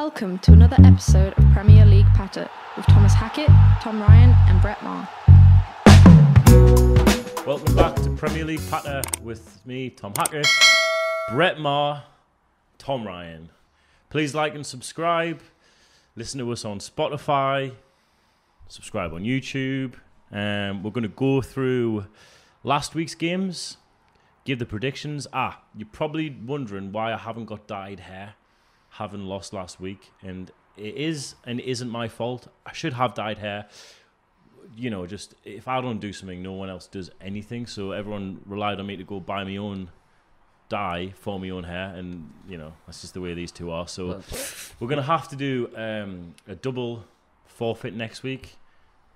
Welcome to another episode of Premier League Patter with Thomas Hackett, Tom Ryan, and Brett Maher. Welcome back to Premier League Patter with me, Tom Hackett, Brett Maher, Tom Ryan. Please like and subscribe. Listen to us on Spotify. Subscribe on YouTube. Um, we're going to go through last week's games, give the predictions. Ah, you're probably wondering why I haven't got dyed hair, having lost last week, and it is and it isn't my fault. I should have dyed hair you know, just if I don't do something, no one else does anything. So everyone relied on me to go buy my own dye for my own hair, and you know that's just the way these two are. So we're gonna have to do um, a double forfeit next week.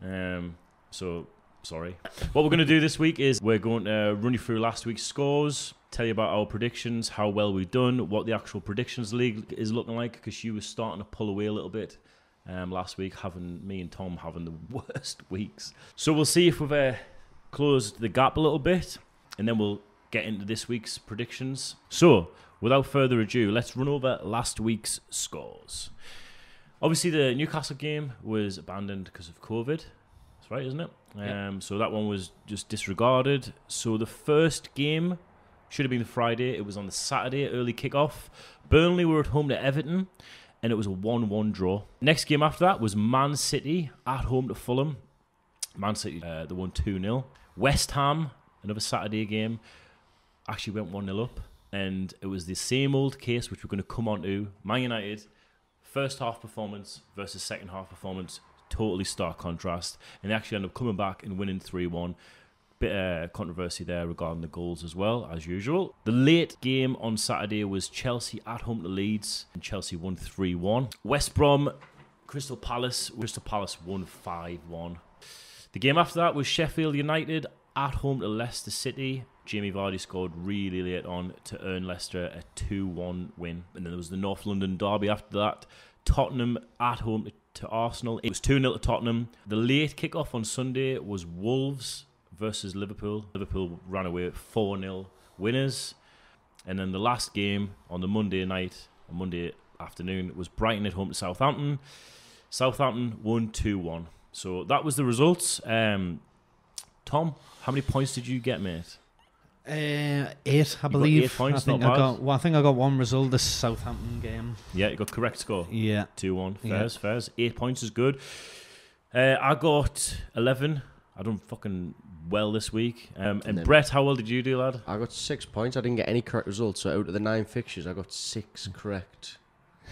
Um, so sorry. What we're gonna do this week is we're going to run you through last week's scores, tell you about our predictions, how well we've done, what the actual predictions league is looking like, because she was starting to pull away a little bit um, last week, having me and Tom having the worst weeks. So we'll see if we've uh, closed the gap a little bit, and then we'll get into this week's predictions. So, without further ado, let's run over last week's scores. Obviously, the Newcastle game was abandoned because of COVID. That's right, isn't it? Um, so that one was just disregarded. So the first game should have been the Friday. It was on the Saturday, early kickoff. Burnley were at home to Everton and it was a 1 1 draw. Next game after that was Man City at home to Fulham. Man City, uh, they won 2 0. West Ham, another Saturday game, actually went 1 0 up. And it was the same old case, which we're going to come on to. Man United, first half performance versus second half performance, totally stark contrast. And they actually end up coming back and winning 3 1 bit of controversy there regarding the goals as well, as usual. The late game on Saturday was Chelsea at home to Leeds, and Chelsea won 3 1. West Brom, Crystal Palace, Crystal Palace won 5 1. The game after that was Sheffield United at home to Leicester City. Jamie Vardy scored really late on to earn Leicester a 2 1 win. And then there was the North London derby after that. Tottenham at home to Arsenal. It was 2 0 to Tottenham. The late kick-off on Sunday was Wolves versus Liverpool. Liverpool ran away 4 0 winners. And then the last game on the Monday night, on Monday afternoon, was Brighton at home to Southampton. Southampton won 2 1. So that was the results. Um, Tom, how many points did you get, mate? Uh, eight, I got believe. eight points, I think not I got. Well, I think I got one result. The Southampton game. Yeah, you got correct score. Yeah. 2 1. Yeah. Fairs, fairs. Eight points is good. Uh, I got 11. I done fucking well this week. Um, and And Brett, how well did you do, lad? I got six points. I didn't get any correct results. So out of the nine fixtures, I got six correct.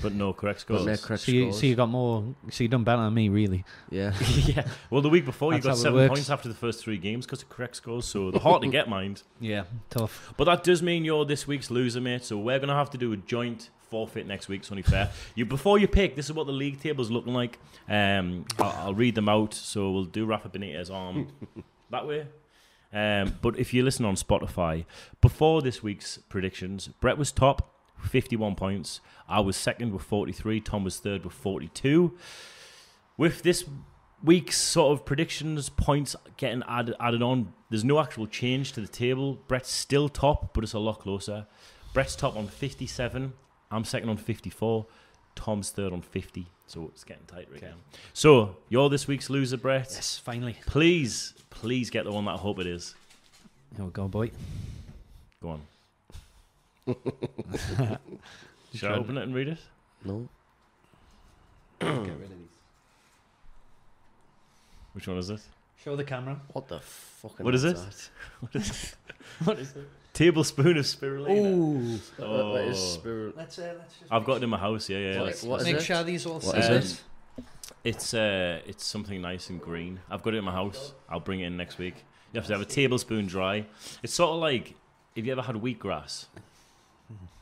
But no correct scores. no correct So you, scores. so you got more. So you done better than me, really. yeah. yeah. Well, the week before you That's got how it seven works. points after the first three games because of correct scores, so they're hard to get, mind. Yeah. Tough. But that does mean you're this week's loser, mate. So we're gonna have to do a joint forfeit next week. It's only fair. you before you pick, this is what the league table's looking like. Um, I'll, I'll read them out. So we'll do Rafa Benitez arm that way. Um, but if you listen on Spotify, before this week's predictions, Brett was top, 51 points. I was second with 43. Tom was third with 42. With this week's sort of predictions, points getting added, added on, there's no actual change to the table. Brett's still top, but it's a lot closer. Brett's top on 57. I'm second on 54. Tom's third on 50. So it's getting tighter now. So you're this week's loser, Brett. Yes. Finally. Please, please get the one that I hope it is. Here we go, boy. Go on. Should I open it and read it? No. get rid of these. Which one is it? Show the camera. What the fuck? What is it? that? What is it? Tablespoon of spirulina. Ooh. What- what is Oh. spirit? Let's uh, let's just. I've got it in my house. Yeah, yeah. What- Let's- what is make it? sure these all What is set. it? It's uh, it's something nice and green. I've got it in my house. I'll bring it in next week. You have to have a tablespoon dry. It's sort of like have you ever had wheatgrass?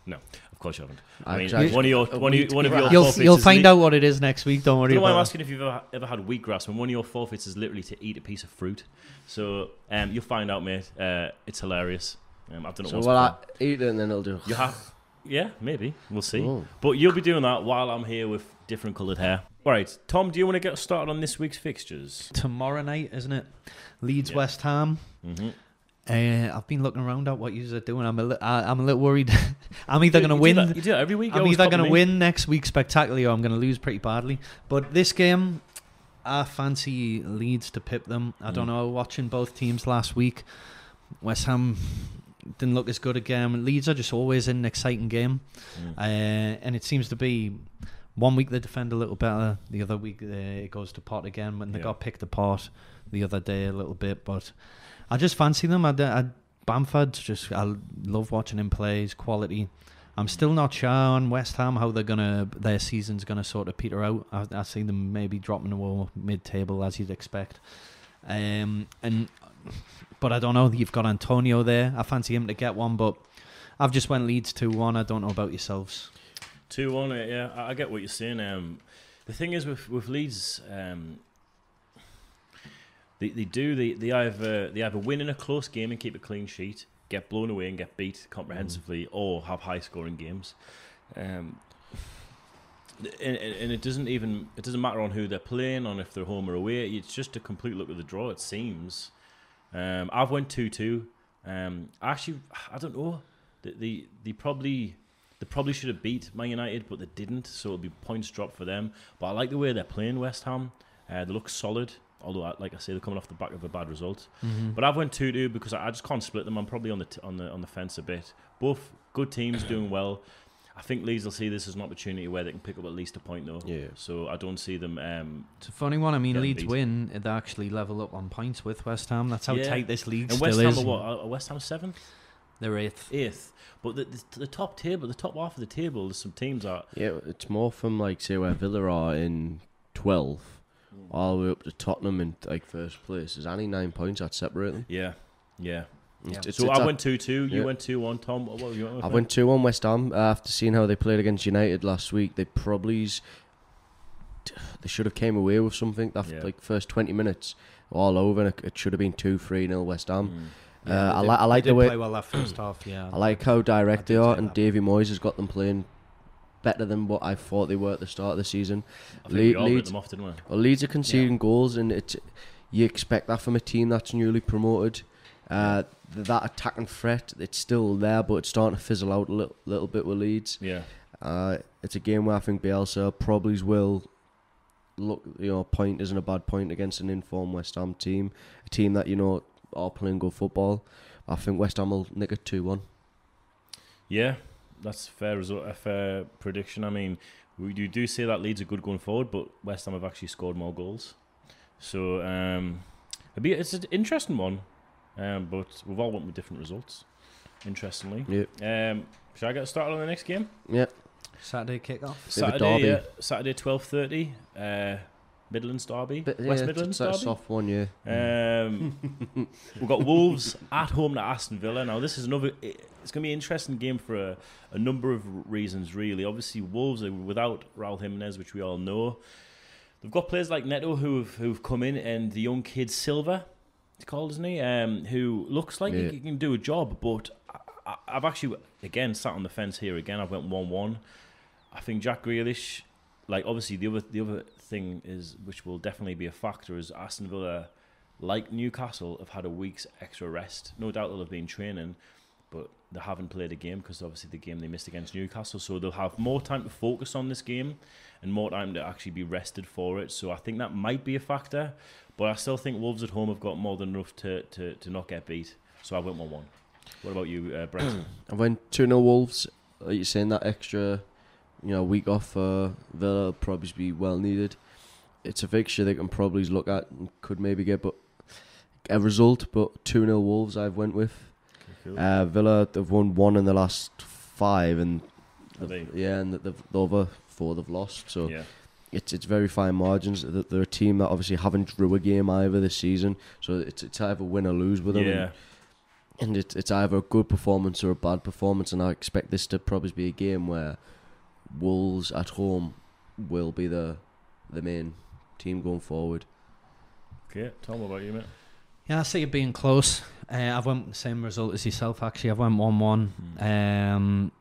No, of course you haven't. I mean, Actually, one of your one of, your- one of your. You'll forfeits you'll find out what it is next week. Don't worry You know why I'm asking if you've ever, ever had wheatgrass when one of your forfeits is literally to eat a piece of fruit. So um, you'll find out, mate. Uh, it's hilarious. Um, I've done it So once. well, I before. eat it and then it'll do. You have, yeah, maybe we'll see. Oh. But you'll be doing that while I'm here with different coloured hair. All right, Tom, do you want to get started on this week's fixtures? Tomorrow night, isn't it? Leeds Yeah. West Ham. Mm-hmm. Uh, I've been looking around at what you are doing. I'm a li- I, I'm a little worried. I'm either going to win. that- You do that every week. I'm either going to win next week spectacularly or I'm going to lose pretty badly. But this game, I fancy Leeds to pip them. I don't Mm. know. Watching both teams last week, West Ham didn't look as good again. Leeds are just always in an exciting game. Mm. Uh, and it seems to be one week they defend a little better, the other week uh, it goes to pot again. When they Yeah. got picked apart the other day a little bit, but I just fancy them. I, I Bamford just I love watching him play. His quality. I'm still not sure on West Ham how they're gonna their season's gonna sort of peter out. I, I see them maybe dropping away mid-table as you'd expect. Um, and but I don't know. You've got Antonio there. I fancy him to get one, but I've just went Leeds two one. I don't know about yourselves. Two one, uh, yeah. I, I get what you're saying. Um, the thing is with with Leeds, um, they they do they they either they either win in a close game and keep a clean sheet, get blown away and get beat comprehensively, Mm. or have high scoring games. Um, and, and and it doesn't even it doesn't matter on who they're playing on if they're home or away. It's just a complete look at the draw. It seems. Um, I've went two two. Um, actually, I don't know. They, they they probably they probably should have beat Man United, but they didn't. So it'll be points dropped for them. But I like the way they're playing West Ham. Uh, they look solid. Although, like I say, they're coming off the back of a bad result. Mm-hmm. But I've went two two because I I just can't split them. I'm probably on the t- on the on the fence a bit. Both good teams doing well. I think Leeds will see this as an opportunity where they can pick up at least a point though. Yeah. So I don't see them. Um, It's a funny one. I mean, Leeds beat. win. They actually level up on points with West Ham. That's how Yeah. tight this league and still West Ham is. are what? Are West Ham seventh, They're eighth. eighth. But the, the the top table, the top half of the table, there's some teams that Yeah, it's more from like say where Villa are in twelve, all the way up to Tottenham in like first place. There's only nine points that separate them. Yeah, yeah. Yeah. It's- so it's I a- went two two. You yeah. went two one. Tom, what were you? Went I me? went two 1 West Ham uh, after seeing how they played against United last week. They probably they should have came away with something. That Yeah. like first twenty minutes all over, and it, it should have been two three nil West Ham. Mm. Uh, I they li- did- I like the way- play well that first half. Yeah, I like how direct they are, and that. Davy Moyes has got them playing better than what I thought they were at the start of the season. I think Le- we Leeds- them off, didn't we? Well, Leeds are conceding goals, and it's you expect that from a team that's newly promoted. Uh, th- that attacking threat, it's still there, but it's starting to fizzle out a little, little bit with Leeds. Yeah. Uh, it's a game where I think Bielsa probably will look, you know, point isn't a bad point against an informed West Ham team, a team that you know are playing good football. I think West Ham will nick a two one. Yeah, that's a fair result, a fair prediction. I mean, we you do say that Leeds are good going forward, but West Ham have actually scored more goals. So um, it'd be it's an interesting one, um, but we've all went with different results. Interestingly, Yeah, um, shall I get started on the next game? yeah. Saturday kickoff. Bit Saturday, derby. yeah, Saturday twelve thirty. Uh, Midlands derby, Bit, West yeah, Midlands it's that derby. soft one, yeah. Um, we've got Wolves at home to Aston Villa. Now, this is another. It's going to be an interesting game for a, a number of reasons, really. Obviously, Wolves are without Raul Jimenez, which we all know. They've got players like Neto who've who've come in, and the young kid Silva, he's called, isn't he? Um, who looks like Yeah. he can do a job, but I, I, I've actually again sat on the fence here again. I've went one one. I think Jack Grealish, like obviously the other the other thing is which will definitely be a factor is Aston Villa, like Newcastle, have had a week's extra rest. No doubt they'll have been training, but they haven't played a game because obviously the game they missed against Newcastle. So they'll have more time to focus on this game and more time to actually be rested for it. So I think that might be a factor, but I still think Wolves at home have got more than enough to to, to not get beat. So I went one one. What about you, uh, Brett? I went 2 0 Wolves. Like you're saying, that extra you know, week off for Villa will probably be well needed. It's a fixture they can probably look at and could maybe get but a result, but 2 0 Wolves I've went with. Cool. Uh, Villa, they've won one in the last five, and yeah, and the, the other four they've lost. So yeah. it's it's very fine margins. They're they're a team that obviously haven't drew a game either this season, so it's it's either win or lose with them. and- Yeah. and it's it's either a good performance or a bad performance, and I expect this to probably be a game where Wolves at home will be the the main team going forward. Okay. tell what about you, mate? Yeah, I see it being close. Uh, I've went the same result as yourself. Actually, I've went one-one. Um,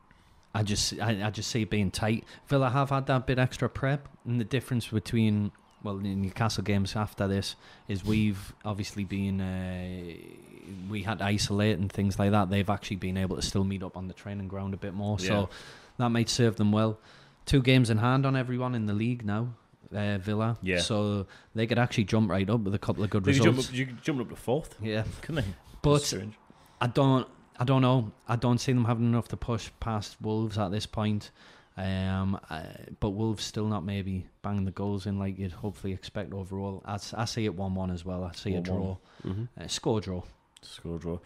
I just, I, I just see it being tight. Villa have had that bit extra prep, and the difference between well, the Newcastle games after this is we've obviously been uh, we had to isolate and things like that. They've actually been able to still meet up on the training ground a bit more, Yeah. so that might serve them well. Two games in hand on everyone in the league now. Uh, Villa, Yeah. so they could actually jump right up with a couple of good They results. jump up, you could jump up to fourth, Yeah, couldn't they? but. I don't. I don't know. I don't see them having enough to push past Wolves at this point. Um, I, but Wolves still not maybe banging the goals in like you'd hopefully expect overall. I see it one-one as well. I see a 1-1. draw, hmm uh, score draw. Score draw.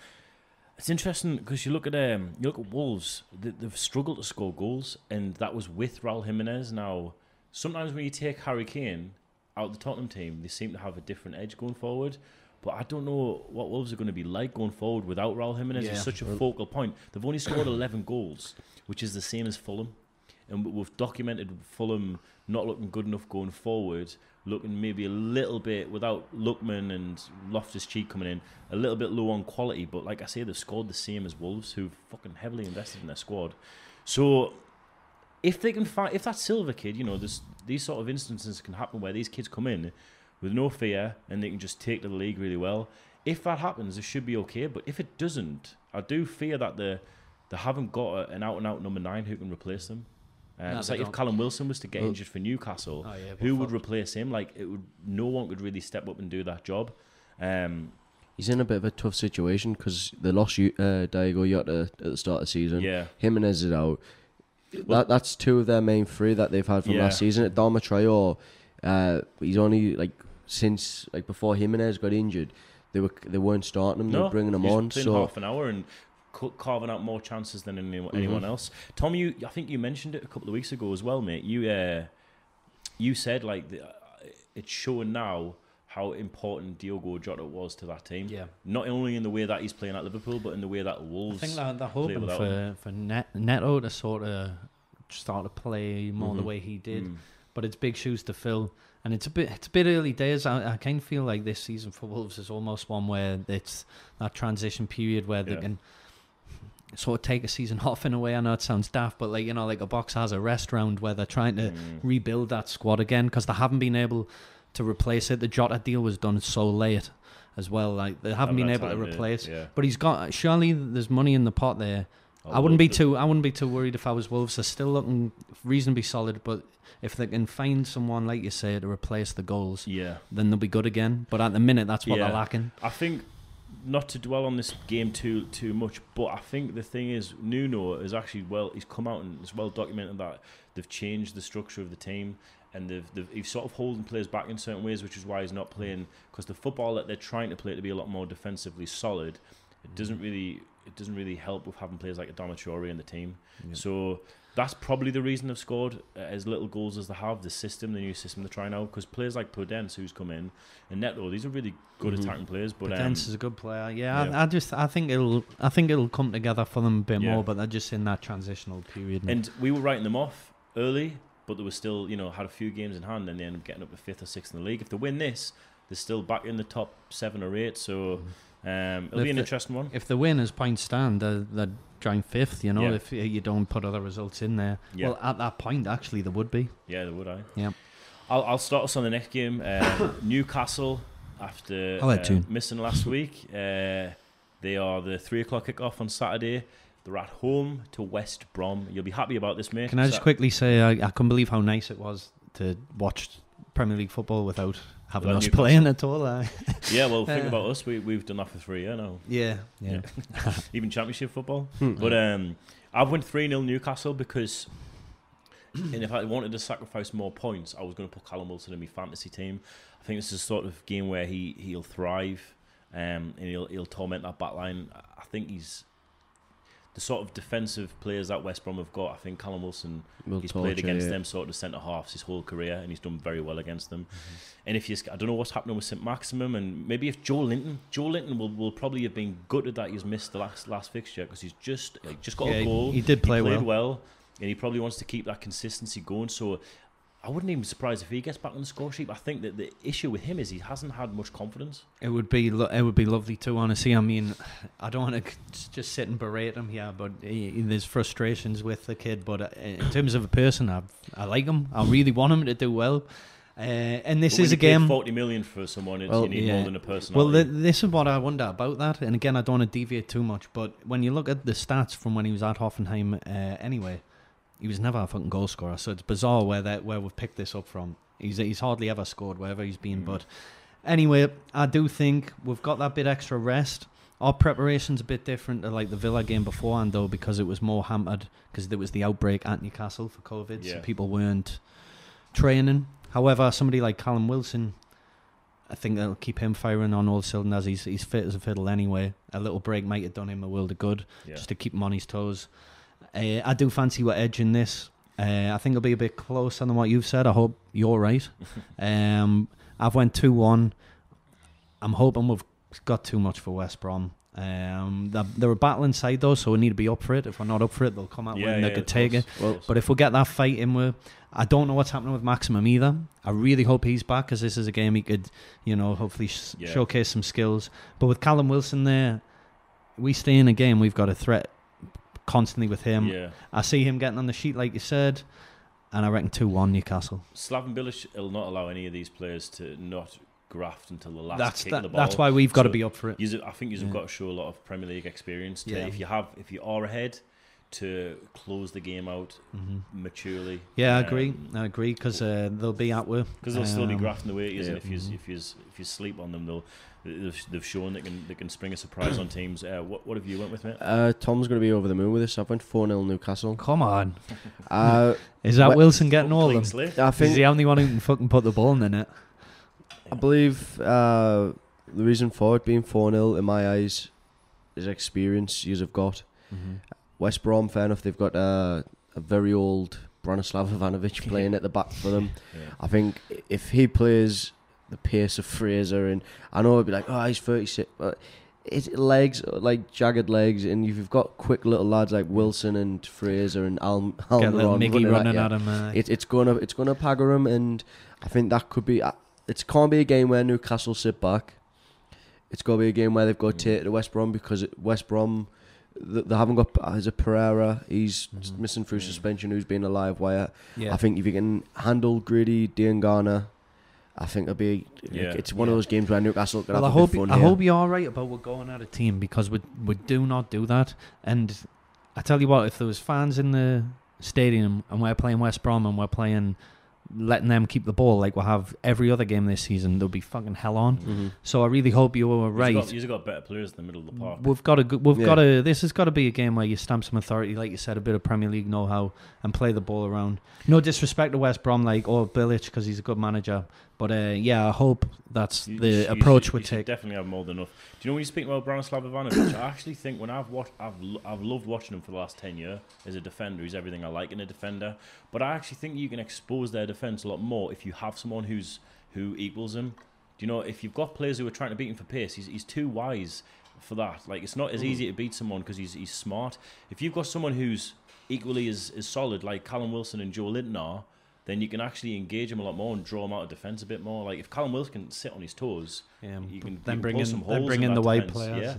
It's interesting because you look at um, you look at Wolves. They, they've struggled to score goals, and that was with Raul Jimenez. Now, sometimes when you take Harry Kane out of the Tottenham team, they seem to have a different edge going forward. But I don't know what Wolves are going to be like going forward without Raul Jimenez. Yeah. He's such a focal point. They've only scored 11 goals, which is the same as Fulham. And we've documented Fulham not looking good enough going forward, looking maybe a little bit without Lookman and Loftus Cheek coming in, a little bit low on quality. But like I say, they've scored the same as Wolves, who've fucking heavily invested in their squad. So if they can find, if that Silva kid, you know, this these sort of instances can happen where these kids come in with no fear and they can just take to the league really well. If that happens, it should be okay. But if it doesn't, I do fear that the they haven't got an out and out number nine who can replace them. Um, No, it's like if don't. Callum Wilson was to get injured for Newcastle, Oh, yeah, who would replace him? Like it would, no one could really step up and do that job. Um, He's in a bit of a tough situation because they lost you, uh, Diogo Jota at the start of the season. yeah, Jimenez is out. Well- that that's two of their main three that they've had from Yeah. last season. Adama Traore, uh, he's only like since like before Jimenez got injured, they were they weren't starting him. they were bringing him on. So half an hour and carving out more chances than anyone, anyone Mhm. else. Tom, you, I think you mentioned it a couple of weeks ago as well, mate. You, uh, you said like the, uh, it's showing now how important Diogo Jota was to that team. Yeah, Not only in the way that he's playing at Liverpool, but in the way that I Wolves. think that they're hoping for for Net, Neto to sort of start to play more the Mhm. way he did. Mm. but it's big shoes to fill, and it's a bit it's a bit early days. I, I kind of feel like this season for Wolves is almost one where it's that transition period where they Yeah. can sort of take a season off in a way. I know it sounds daft, but like you know, like a box has a rest round where they're trying to Mm. rebuild that squad again because they haven't been able to replace it. The Jota deal was done so late as well. Like they haven't been able to replace. Yeah. But he's got surely there's money in the pot there. Oh, I Although wouldn't be too. I wouldn't be too worried if I was Wolves. They're still looking reasonably solid, but if they can find someone like you say to replace the goals, Yeah. then they'll be good again. But at the minute, that's what Yeah. they're lacking. I think not to dwell on this game too too much, but I think the thing is Nuno is actually well. He's come out and it's well documented that they've changed the structure of the team and they've, they've he's sort of holding players back in certain ways, which is why he's not playing because the football that they're trying to play to be a lot more defensively solid. It doesn't really it doesn't really help with having players like Adama Traore in the team. So that's probably the reason they've scored uh, as little goals as they have. The system, the new system they're trying out, because players like Podence, who's come in, and Neto, these are really good Mhm. attacking players. But But um, is a good player. Yeah, yeah. I, I just I think it'll I think it'll come together for them a bit Yeah. more. But they're just in that transitional period. and we were writing them off early, but they were still, you know, had a few games in hand, and they ended up getting up to fifth or sixth in the league. If they win this, they're still back in the top seven or eight. So um, it'll If be an the- interesting one. if the win is point stand, they're, they're joint fifth. You know, Yeah. if you don't put other results in there. Yeah, Well, at that point, actually, there would be. yeah, they would. I. Yeah. I'll, I'll start us on the next game. Um, Newcastle, after uh, missing last week, uh, they are the three o'clock kickoff on Saturday. They're at home to West Brom. You'll be happy about this, mate. Can I just Sa- quickly say I, I couldn't believe how nice it was to watch Premier League football without having Without us Newcastle. playing at all. Uh, Yeah, well, think Uh, about us. We we've done that for three years now. yeah, yeah. Even Championship football. Hmm. But um, I've went 3 0 Newcastle because, and if I wanted to sacrifice more points, I was going to put Callum Wilson in my fantasy team. I think this is the sort of game where he, he'll thrive um, and he'll, he'll torment that back line. I think he's the sort of defensive players that West Brom have got. I think Callum Wilson, Will he's played against you. them sort of centre halves his whole career and he's done very well against them. Mm-hmm. And if you, I don't know what's happening with Saint-Maximin, and maybe if Joelinton, Joe Linton will, will probably have been gutted that he's missed the last last fixture because he's just like, just got Yeah, a he- goal. he did play he well. well, and he probably wants to keep that consistency going. So I wouldn't even be surprised if he gets back on the score sheet. I think that the issue with him is he hasn't had much confidence. It would be lo- it would be lovely to honestly. I mean, I don't want to just sit and berate him here, but he, there's frustrations with the kid. But uh, in terms of a person, I I like him. I really want him to do well. Uh, and this But is a game. Forty million for someone. Well, you need yeah. more than a person. Well, th- this is what I wonder about that. And again, I don't want to deviate too much, but when you look at the stats from when he was at Hoffenheim, uh, anyway, he was never a fucking goal scorer. So it's bizarre where that where we've picked this up from. He's he's hardly ever scored wherever he's been. Mm. But anyway, I do think we've got that bit extra rest. Our preparation's a bit different to like the Villa game beforehand, though, because it was more hampered because there was the outbreak at Newcastle for COVID, so people weren't training. However, somebody like Callum Wilson, I think that'll keep him firing on all cylinders. He's he's fit as a fiddle anyway. A little break might have done him a world of good, yeah. just to keep him on his toes. Uh, I do fancy we're edging this. Uh, I think it'll be a bit closer than what you've said. I hope you're right. um, I've went two one. I'm hoping we've got too much for West Brom. Um, they're, they're a battling side though, so we need to be up for it. If we're not up for it, they'll come out yeah, when yeah, they could take it. course, of Well. But if we get that fight in with, I don't know what's happening with Maximin either. I really hope he's back because this is a game he could, you know, hopefully sh- Yeah. showcase some skills. But with Callum Wilson there, we stay in a game. We've got a threat constantly with him. yeah, I see him getting on the sheet like you said, and I reckon two one Newcastle. Slaven Bilic will not allow any of these players to not graft until the last That's kick that, of the ball. that's why we've got to be up for it. Yous- I think you've Yeah. got to show a lot of Premier League experience. To, Yeah. If you have, if you are ahead, to close the game out hmm maturely. Yeah, I agree. Um, I agree because uh, they'll be at work. because they'll still be Um, grafting away at you, yeah. and if you Mhm. if you if you sleep on them, they'll they've, they've shown they can they can spring a surprise on teams. Uh, what what have you went with, mate? uh, Tom's going to be over the moon with this. I've went 4 0 Newcastle. Come on, Uh, is that Well, Wilson getting all of Clean them? slate. I He's the only one who can fucking put the ball in the net. I believe uh, the reason for it being 4 0 in my eyes is experience you have got. West Brom, fair enough, they've got uh, a very old Branislav Ivanovic playing at the back for them. Yeah. I think if he plays the pace of Fraser, and I know it'd be like, oh, he's 36, but his legs, like jagged legs, and if you've got quick little lads like Wilson and Fraser and Al- Get a little Miggy running at him. Uh, it, it's gonna it's gonna pagger him, and I think that could be. uh, It can't be a game where Newcastle sit back. It's got to be a game where they've got to take it to West Brom because West Brom, th- they haven't got. As a Pereira, he's Mhm. missing through Mm. suspension. Who's been a live wire? yeah. I think if you can handle Grady, Diangana, I think it'll be. Yeah. It's one of those games where Newcastle can Well, I have a hope bit of I fun here. hope you're all right about we're going out of team because we we do not do that. And I tell you what, if there was fans in the stadium and we're playing West Brom and we're playing letting them keep the ball like we'll have every other game this season, there'll be fucking hell on. Mhm. So I really hope you were right. You've got, you've got better players in the middle of the park. We've got to. go- We've Yeah. got to. This has got to be a game where you stamp some authority, like you said, a bit of Premier League know-how, and play the ball around. No disrespect to West Brom, like or Bilic, because he's a good manager. But uh, yeah, I hope that's You- the you approach we take. Definitely have more than enough. Do you know when you speak about Branislav Ivanovic? I actually think when I've watched, I've I've loved watching him for the last ten years as a defender. He's everything I like in a defender. But I actually think you can expose their defense a lot more if you have someone who's who equals him. Do you know if you've got players who are trying to beat him for pace? He's he's too wise for that. Like it's not as easy to beat someone because he's he's smart. If you've got someone who's equally as, as solid like Callum Wilson and Joelinton are, then you can actually engage him a lot more and draw him out of defence a bit more. Like if Callum Wilson can sit on his toes, Yeah, you can- then can bring in some then holes bring in in the white defence, players.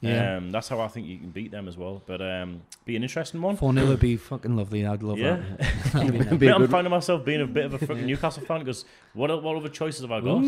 yeah. yeah. um, that's how I think you can beat them as well. But um, be an interesting one. Four 0 would be fucking lovely. I'd love Yeah. that. That'd be. Be I'm finding myself being a bit of a fucking Newcastle fan because what what other choices have I got?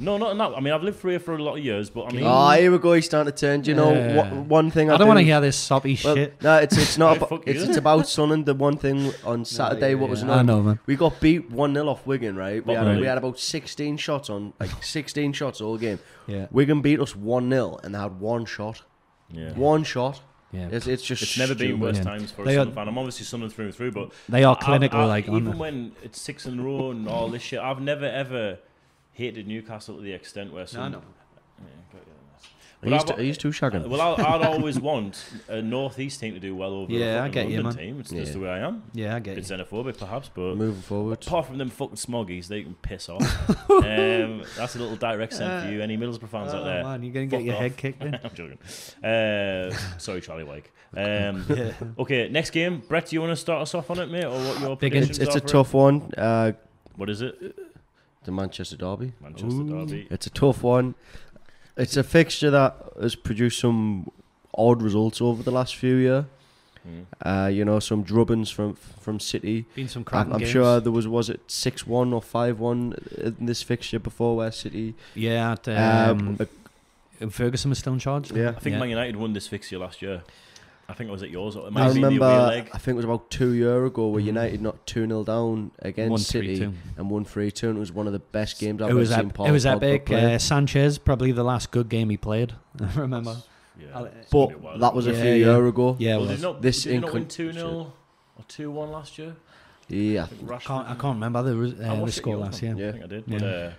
No, not not. I mean, I've lived through here for a lot of years, but I mean, Ah, here we go. He's starting to turn. Do you know Yeah. what, one thing? I, I don't want to hear this soppy Well, shit. No, it's it's not. Hey, about, fuck you it's, then. it's about Sunderland. The one thing on Saturday, what was Yeah, annoying, I know, man. We got beat one 0 off Wigan, right? We had, night? we had about sixteen shots on, like sixteen shots all game. Yeah, Wigan beat us one 0 and they had one shot. yeah. One shot. yeah. It's, it's just. It's never been stupid. worse Yeah. times for a They are- Sunderland fan. I'm obviously Sunderland through and through, but They are I- clinical, I- like on even it. when it's six in a row and all this shit, I've never ever hated Newcastle to the extent where some. know. Yeah, got you on this. Are you, I've- are you two shagging? Uh, Well, I, I'd always want a northeast team to do well over Yeah, a I fucking get you, London man. team. It's Yeah. just the way I am. Yeah, I get It's you. xenophobic, perhaps, but Moving forward. apart from them fucking smoggies, they can piss off. um, that's a little direct send for you, any Middlesbrough fans out Oh, there. man, you're gonna get your off. head kicked in. I'm joking. Uh, sorry, Charlie Wake. Um, yeah. okay, next game. Brett, do you want to start us off on it, mate, or what your Big predictions It's, it's are a for it? tough one. Uh, What is it? The Manchester Derby. Manchester Derby. It's a tough one. It's a fixture that has produced some odd results over the last few years. Mm. Uh, you know, some drubbings from from City. Been some I'm, cracking I'm games. sure there was was it six one or five one in this fixture before where City. Yeah, at, Um, um, Ferguson was still in charge. Yeah. I think Yeah. Man United won this fixture last year. I think it was at yours. It might I have been the remember, away leg. I think it was about two year ago where Mhm. United knocked 2 0 down against One City three two. and won 3 2. And it was one of the best games I've It was ever seen ep- Paul it was Pogba epic. play. Uh, Sanchez probably the last good game he played. I remember. Yeah, I'll- it's gonna be a but while that was a Yeah, few yeah. year ago. Yeah, it Well, did was. not, This did you not win incon- 2 0 or 2 1 last year? Yeah. I think I Rashford can't, I can't remember the, res- I uh, the watched it score yours, last I year. Yeah. think I did. Yeah.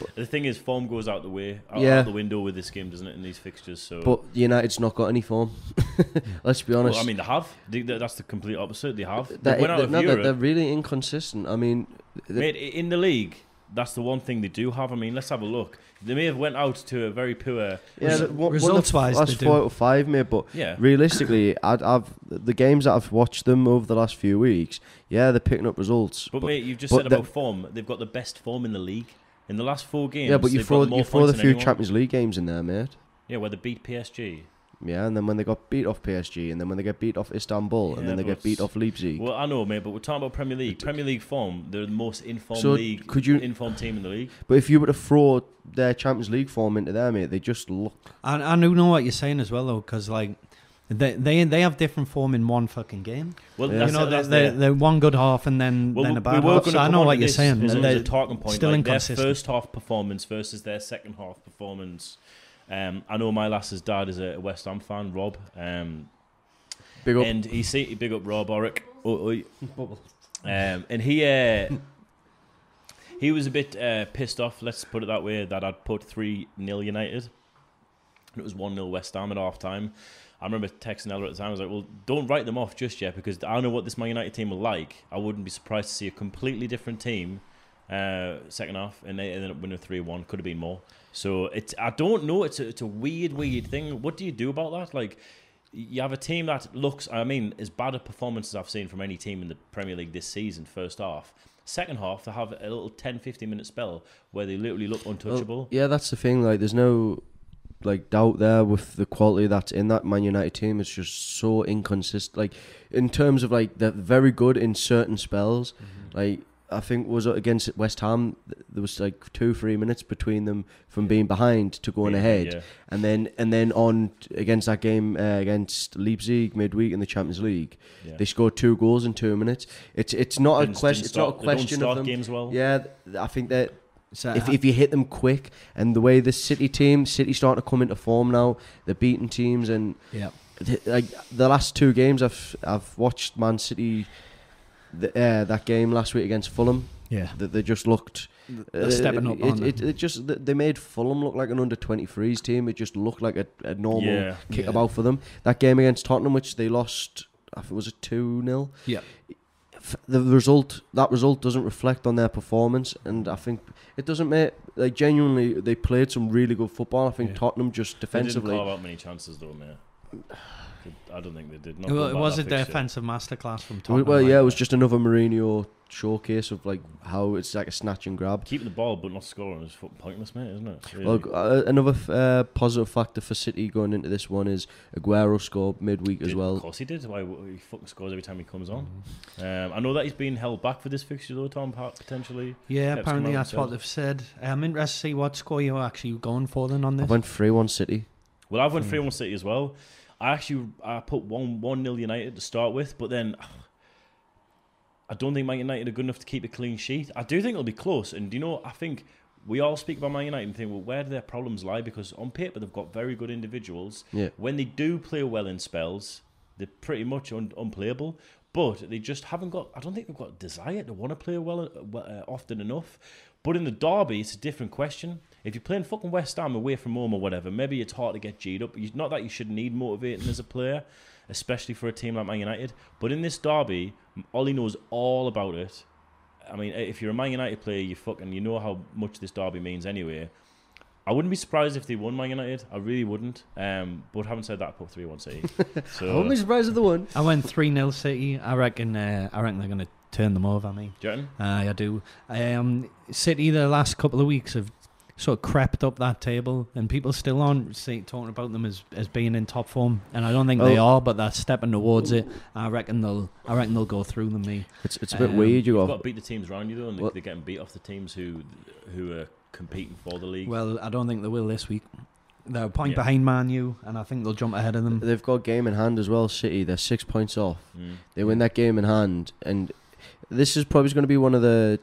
But, the thing is, form goes out the way, out, Yeah. out the window with this game, doesn't it? In these fixtures, so. But United's not got any form. Let's be honest. well, I mean, they have. They, they- that's the complete opposite. They have. They They're- went out they're- of no, they're, Europe. they're really inconsistent. I mean, Mate, in the league, that's the one thing they do have. I mean, let's have a look. They may have went out to a very poor. yeah, Res- the- one- one of the results-wise, last they four do. out of five, mate. But Yeah. realistically, I'd, I've the games that I've watched them over the last few weeks. Yeah, they're picking up results. But, mate, you've just but said about form. They've got the best form in the league. In the last four games, yeah, but you they've throw you throw the few anyone. Champions League games in there, mate. Yeah, where they beat PSG. Yeah, and then when they got beat off PSG, and then when they get beat off Istanbul, Yeah, and then they get beat off Leipzig. Well, I know, mate, but we're talking about Premier League. Premier League form, they're the most informed So, league, could you- informed team in the league. But if you were to throw their Champions League form into there, mate, they just look. And I do know what you're saying as well, though, because like they they they have different form in one fucking game. Well, Yeah. you know, they that's they the- they're one good half and then Well, then a bad were half. So I know what you're saying. As, as They're a talking point, still like their first half performance versus their second half performance. Um, I know my lass's dad is a West Ham fan, Rob. Um, Big up. and he see big up Rob Oric. Oh, oi. Um, and he uh, he was a bit uh, pissed off. Let's put it that way. That I'd put three 0 United. And it was one 0 West Ham at half time. I remember texting Ella at the time. I was like, "Well, don't write them off just yet because I know what this Man United team will like. I wouldn't be surprised to see a completely different team uh, second half, and they ended up winning three one. Could have been more. So it's I don't know. It's a, it's a weird, weird thing. What do you do about that? Like, you have a team that looks. I mean, as bad a performance as I've seen from any team in the Premier League this season. First half. Second half, they have a little 10, 15 minute spell where they literally look untouchable. Well, yeah, that's the thing. Like, there's no like doubt there with the quality that's in that Man United team. It's just so inconsistent. Like in terms of like they're very good in certain spells. Mm-hmm. Like I think was it against West Ham. There was like two, three minutes between them from being behind to going Yeah, ahead, yeah. and then and then on against that game uh, against Leipzig midweek in the Champions League, Yeah. they scored two goals in two minutes. It's it's not a question. It's not a start- they don't question start of them. games well. Yeah, I think that So if, I- if you hit them quick and the way the City team, City starting to come into form now, they're beating teams and yeah. th- like the last two games I've I've watched Man City, the, uh, that game last week against Fulham, Yeah. that they just looked. They're uh, stepping up, It, aren't it, they? it just they made Fulham look like an under 23s team. It just looked like a, a normal Yeah. kick Yeah. about for them. That game against Tottenham, which they lost, I think it was a two 0 Yeah. F- the result that result doesn't reflect on their performance and I think it doesn't make like genuinely they played some really good football I think Yeah. Tottenham just They didn't defensively carve out many chances though, mate. I don't think they did. Not Well, it was that a fixture. defensive masterclass from Tottenham. well, yeah it was just another Mourinho showcase of like how it's like a snatch and grab Keeping the ball but not scoring is fucking pointless, mate, isn't it? Really. well, uh, another f- uh, positive factor for City going into this one is Aguero scored midweek as well Of course he did. Why he fucking scores every time he comes on. Mm-hmm. Um, I know that he's been held back for this fixture though, Tom. pa- Potentially. Yeah, Pep's apparently that's what they've said. I'm interested to see what score you're actually going for then on this. I this. went 3-1 City Well, I've won Hmm. three one City as well. I actually I put one one nil United to start with, but then I don't think Man United are good enough to keep a clean sheet. I do think it'll be close, and do you know I think we all speak about Man United and think, well, where do their problems lie? Because on paper they've got very good individuals. yeah When they do play well in spells, they're pretty much un- unplayable. But they just haven't got. I don't think they've got desire to want to play well uh, well, uh, often enough. But in the derby, it's a different question. If you're playing fucking West Ham away from home or whatever, maybe it's hard to get G'd up. Not that you should need motivating as a player, especially for a team like Man United. But in this derby, Ollie knows all about it. I mean, if you're a Man United player, you fucking you know how much this derby means anyway. I wouldn't be surprised if they won Man United. I really wouldn't. Um, but having said that, I put three one City. I wouldn't be surprised if they won I went 3 0 City. I reckon uh, I reckon they're going to turn them over, me. do you reckon? Uh, I do. Um, City, the last couple of weeks have sort of crept up that table, and people still aren't say, talking about them as, as being in top form. And I don't think they Oh. are, but they're stepping towards it. I reckon they'll I reckon they'll go through them. Me. It's it's a bit Um, weird. You You've got got to beat the teams around you though, and they- Well- they're getting beat off the teams who who are competing for the league. Well, I don't think they will this week. They're a point Yeah. behind Man U, and I think they'll jump ahead of them. they've got game in hand as well. City, they're six points off. Mm, They win that game in hand, and this is probably going to be one of the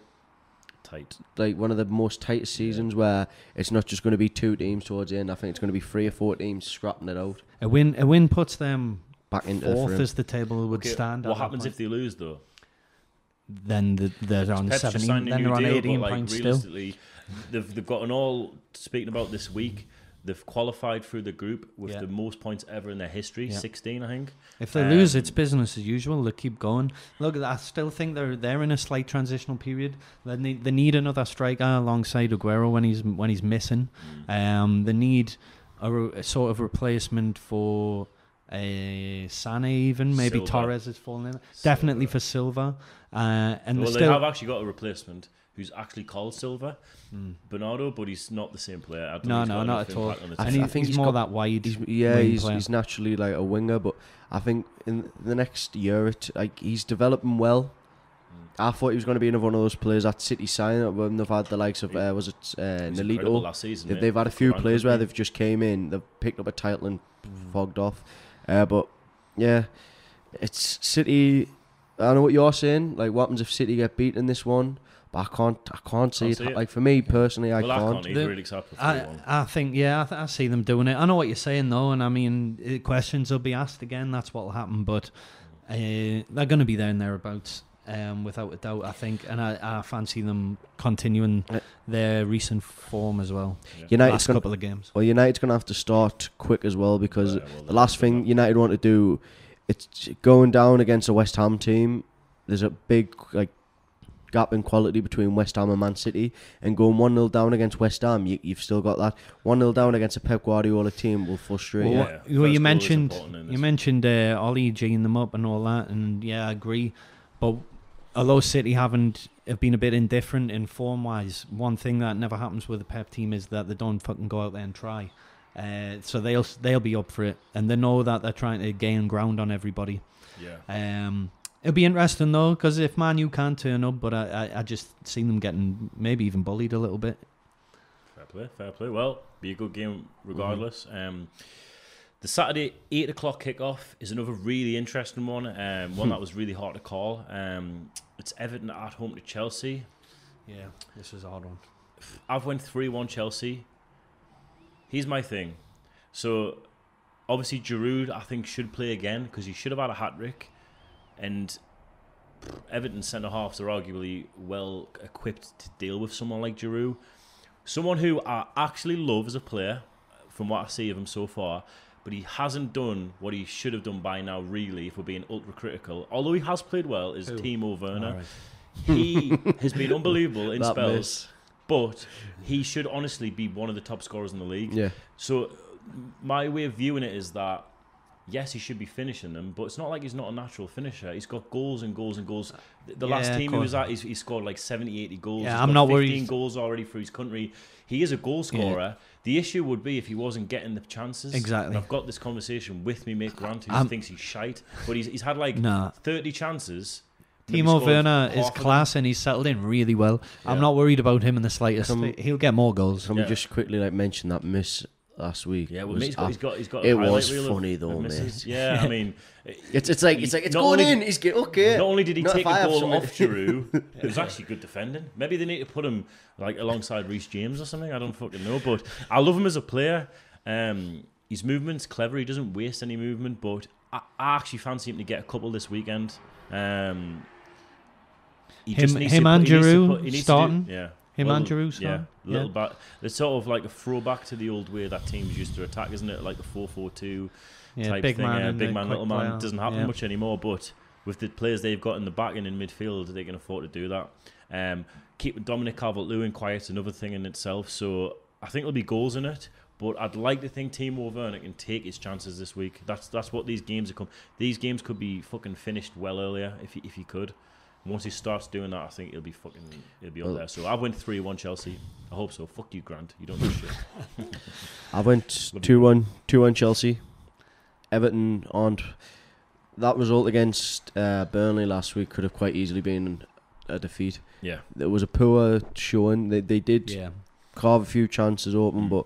tight. like one of the most tightest seasons where it's not just going to be two teams towards the end. I think it's going to be three or four teams scrapping it out A win, a win puts them back into the fourth frame. as the table would Okay, stand. What happens if they lose though? then the, they're on seventeen? Then they're on deal, but, eighteen like, points still. They've they've got an all speaking about this week. They've qualified through the group with Yeah. the most points ever in their history, Yeah. sixteen, I think. If they lose, Um, it's business as usual. They keep going. Look, I still think they're they're in a slight transitional period. They need they need another striker alongside Aguero when he's when he's missing. Um, they need a, a sort of replacement for a Sane, even maybe Silva. Torres is falling in. Definitely for Silva. Uh, and well, they still have actually got a replacement who's actually called Silva, Mm. Bernardo, but he's not the same player. I don't No, think he's no, got not at all. impact on the I and he, I think he's, he's more got- that wide. He's, yeah, he's, player. he's naturally like a winger, but I think in the next year, it, like he's developing well. I thought he was going to be another one of those players at City sign up when they've had the likes of uh, was it uh, He's Nolito. last season. They, mate. they've had a few Around players where they've just came in, they've picked up a title and fogged off. Uh, but yeah, it's City. I know what you're saying. Like, what happens if City get beat in this one? But I can't. I can't see, Can't it. see it. Like for me personally, I well, I can't. can't either. The- really I, I think, yeah, I, th- I see them doing it. I know what you're saying, though, and I mean, uh, questions will be asked again. That's what will happen, but uh, they're going to be there and thereabouts, um, without a doubt, I think. And I, I fancy them continuing their recent form as well. Yeah. United's last gonna, couple of games. well, United's going to have to start quick as well because Yeah, well, the last thing United want to do, it's going down against a West Ham team. There's a big like gap in quality between West Ham and Man City, and going one 0 down against West Ham, you, you've still got that one 0 down against a Pep Guardiola team will frustrate Well, you. Yeah, what- well, you mentioned important in you mentioned uh, Ollie G'ing them up and all that, and yeah, I agree. But although City haven't have been a bit indifferent in form wise, one thing that never happens with a Pep team is that they don't fucking go out there and try. Uh, so they'll they'll be up for it, and they know that they're trying to gain ground on everybody. Yeah. Um, it'll be interesting though, because if Man U can't turn up, but I, I I just seen them getting maybe even bullied a little bit. Fair play, fair play. Well, be a good game regardless. Mm-hmm. Um, the Saturday eight o'clock kickoff is another really interesting one. Um, one that was really hard to call. Um, it's Everton at home to Chelsea. Yeah, this is a hard one. I've went three one Chelsea. Here's my thing. So obviously Giroud I think should play again because he should have had a hat trick, and Everton centre halves are arguably well equipped to deal with someone like Giroud, someone who I actually love as a player, from what I see of him so far. But he hasn't done what he should have done by now. Really, if we're being ultra critical, although he has played well, is Who? Timo Werner. Right. He has been unbelievable in That spells miss. but he should honestly be one of the top scorers in the league. Yeah, So my way of viewing it is that yes, he should be finishing them, but it's not like he's not a natural finisher. He's got goals and goals and goals. The, the Yeah, last team he was at, he's, he scored like 70, 80 goals. Yeah, He's I'm got not 15 worried. goals already for his country. He is a goal scorer. The issue would be if he wasn't getting the chances. Exactly. And I've got this conversation with me mate Grant, who I'm- thinks he's shite, but he's, he's had like Nah. 30 chances. maybe Timo Werner is half of them. class and he's settled in really well. I'm not worried about him in the slightest. Come- He'll get more goals. can Yeah. we just quickly like mention that miss last week? Yeah, well, was he's got, he's got, he's got. it a was reel funny of though, misses. mate. Yeah, I mean, It's it's like it's like it's going only- in. He's get okay. Not only did he Not take the a I have goal something- off Giroud, it was actually good defending. Maybe they need to put him like alongside Reece James or something. I don't fucking know, but I love him as a player. Um, his movement's clever. He doesn't waste any movement, but I, I actually fancy him to get a couple this weekend. Um, he Him- needs him to and put- he needs to Giroud put- he needs to do- starting? yeah. Him Well, and Giroud Yeah, little bit. It's sort of like a throwback to the old way that teams used to attack, isn't it? Like the four-four-two Yeah, type big thing. man, yeah, big man, little man. player. Doesn't happen Yeah. much anymore, but with the players they've got in the back and in midfield, they can afford to do that. Um, keep Dominic Calvert-Lewin quiet's another thing in itself. So I think there'll be goals in it. But I'd like to think Timo Werner can take his chances this week. That's that's what these games are come. These games could be fucking finished well earlier if he, if he could. Once he starts doing that, I think he'll be fucking he'll be up Well- there. So I went three one Chelsea. I hope so. Fuck you, Grant. You don't know shit. I went What do 2 you 1, 2 1 Chelsea. Everton aren't. That result against uh, Burnley last week could have quite easily been a defeat. Yeah. There was a poor showing. They, they did Yeah. carve a few chances open, Mm. but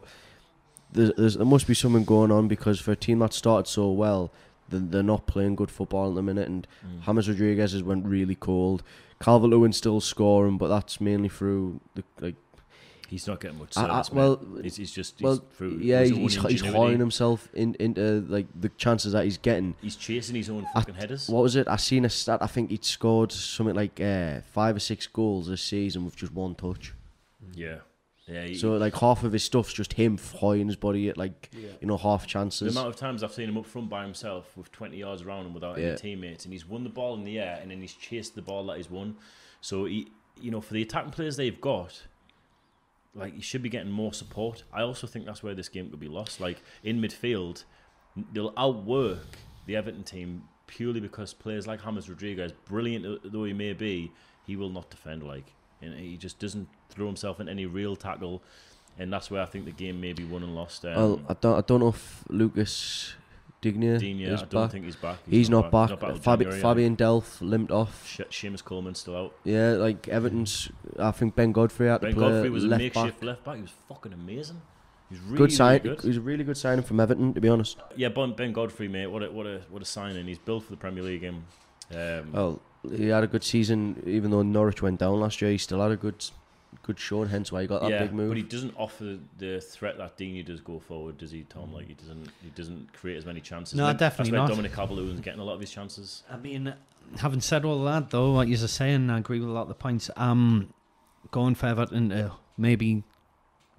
there's, there's, there must be something going on because for a team that started so well, they're, they're not playing good football at the minute. And Mm. James Rodriguez has went really cold. Calvert Lewin still scoring, but that's mainly through the like. He's not getting much I- I- well, he's, he's just he's well, through yeah, he's he's, he's hauling himself in, into like the chances that he's getting. He's chasing his own I- fucking headers. What was it? I seen a stat. I think he'd scored something like uh, five or six goals this season with just one touch. Yeah, yeah. He, So like half of his stuff's just him flying his body at like you know half chances. the amount of times I've seen him up front by himself with 20 yards around him without Yeah. any teammates, and he's won the ball in the air, and then he's chased the ball that he's won. So he, you know, for the attacking players they've got, like he should be getting more support. I also think that's where this game could be lost. Like in midfield, they'll outwork the Everton team purely because players like James Rodriguez, brilliant though he may be, he will not defend. Like, and he just doesn't throw himself in any real tackle. And that's where I think the game may be won and lost. Um, well, I don't I don't know if Lucas Digne Digne, is I don't back. think he's back. He's, not, back. till Fabi- January, Fabian Delph limped off. think. Sh- Seamus Coleman's still out. Yeah, like Everton's. I think Ben Godfrey had Ben to play Godfrey was a left makeshift back. left back. He was fucking amazing. He was really, good sign. really good. He was a really good signing from Everton, to be honest. Yeah, Ben, ben Godfrey, mate. What a what a what a signing. He's built for the Premier League. Him. Um, Well, he had a good season, even though Norwich went down last year. He still had a good, good showing. Hence why he got that yeah, big move. but he doesn't offer the threat that Digne does go forward, does he, Tom? Like he doesn't he doesn't create as many chances. No, Maybe definitely that's not. Dominic Calvert-Lewin's getting a lot of his chances. I mean, having said all that, though, like you're saying, I agree with a lot of the points. Um, going for Everton to maybe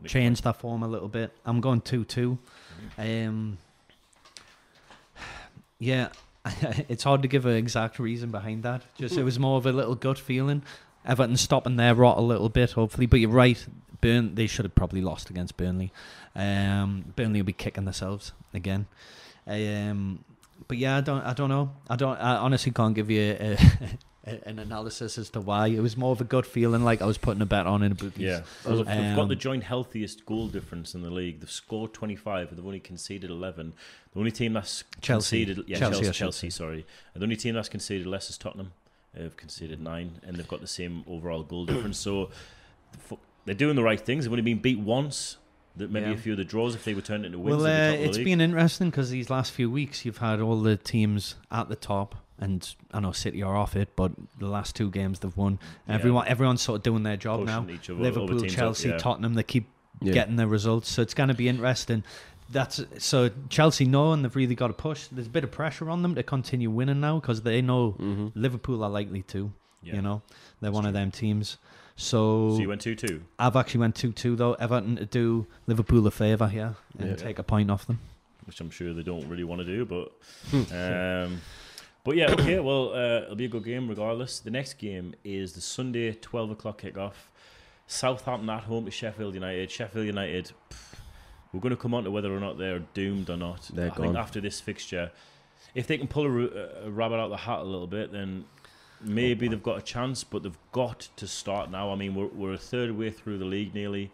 change that form a little bit. I'm going two-two. Um, yeah, it's hard to give an exact reason behind that. Just it was more of a little gut feeling. Everton stopping their rot a little bit, hopefully. But you're right. Burn. They should have probably lost against Burnley. Um, Burnley will be kicking themselves again. Um, but yeah, I don't. I don't know. I don't. I honestly can't give you a, a, an analysis as to why. It was more of a gut feeling, like I was putting a bet on in a bookies. Yeah, well, they've, they've got the Um, joint healthiest goal difference in the league. They've scored 25, but they've only conceded 11. The only team that's Chelsea. conceded, yeah, Chelsea, Chelsea, Chelsea, sorry. And the only team that's conceded less is Tottenham. They've conceded nine, and they've got the same overall goal difference. So they're doing the right things. They've only been beat once. That maybe Yeah. a few of the draws, if they were turned into wins, Well, uh, top of the it's league. been interesting because these last few weeks you've had all the teams at the top, and I know City are off it, but the last two games they've won. Yeah. Everyone, everyone's sort of doing their job now. Pushing each other- other Liverpool, teams up, Chelsea, yeah. Tottenham, they keep Yeah. getting their results, so it's going to be interesting. That's so Chelsea know, and they've really got to push. There's a bit of pressure on them to continue winning now because they know hmm Liverpool are likely to. Yeah. You know, they're That's one of them teams. So, So you went 2 2. I've actually went two two though. Everton to do Liverpool a favour here and Yeah. take a point off them. which I'm sure they don't really want to do, but um, but yeah, okay. Well, uh, it'll be a good game regardless. The next game is the Sunday 12 o'clock kickoff. Southampton at home to Sheffield United. Sheffield United. pff, we're going to come on to whether or not they're doomed or not. They're I think gone. after this fixture, if they can pull a, a rabbit out of the hat a little bit, then maybe they've got a chance. But they've got to start now. I mean, we're we're a third way through the league nearly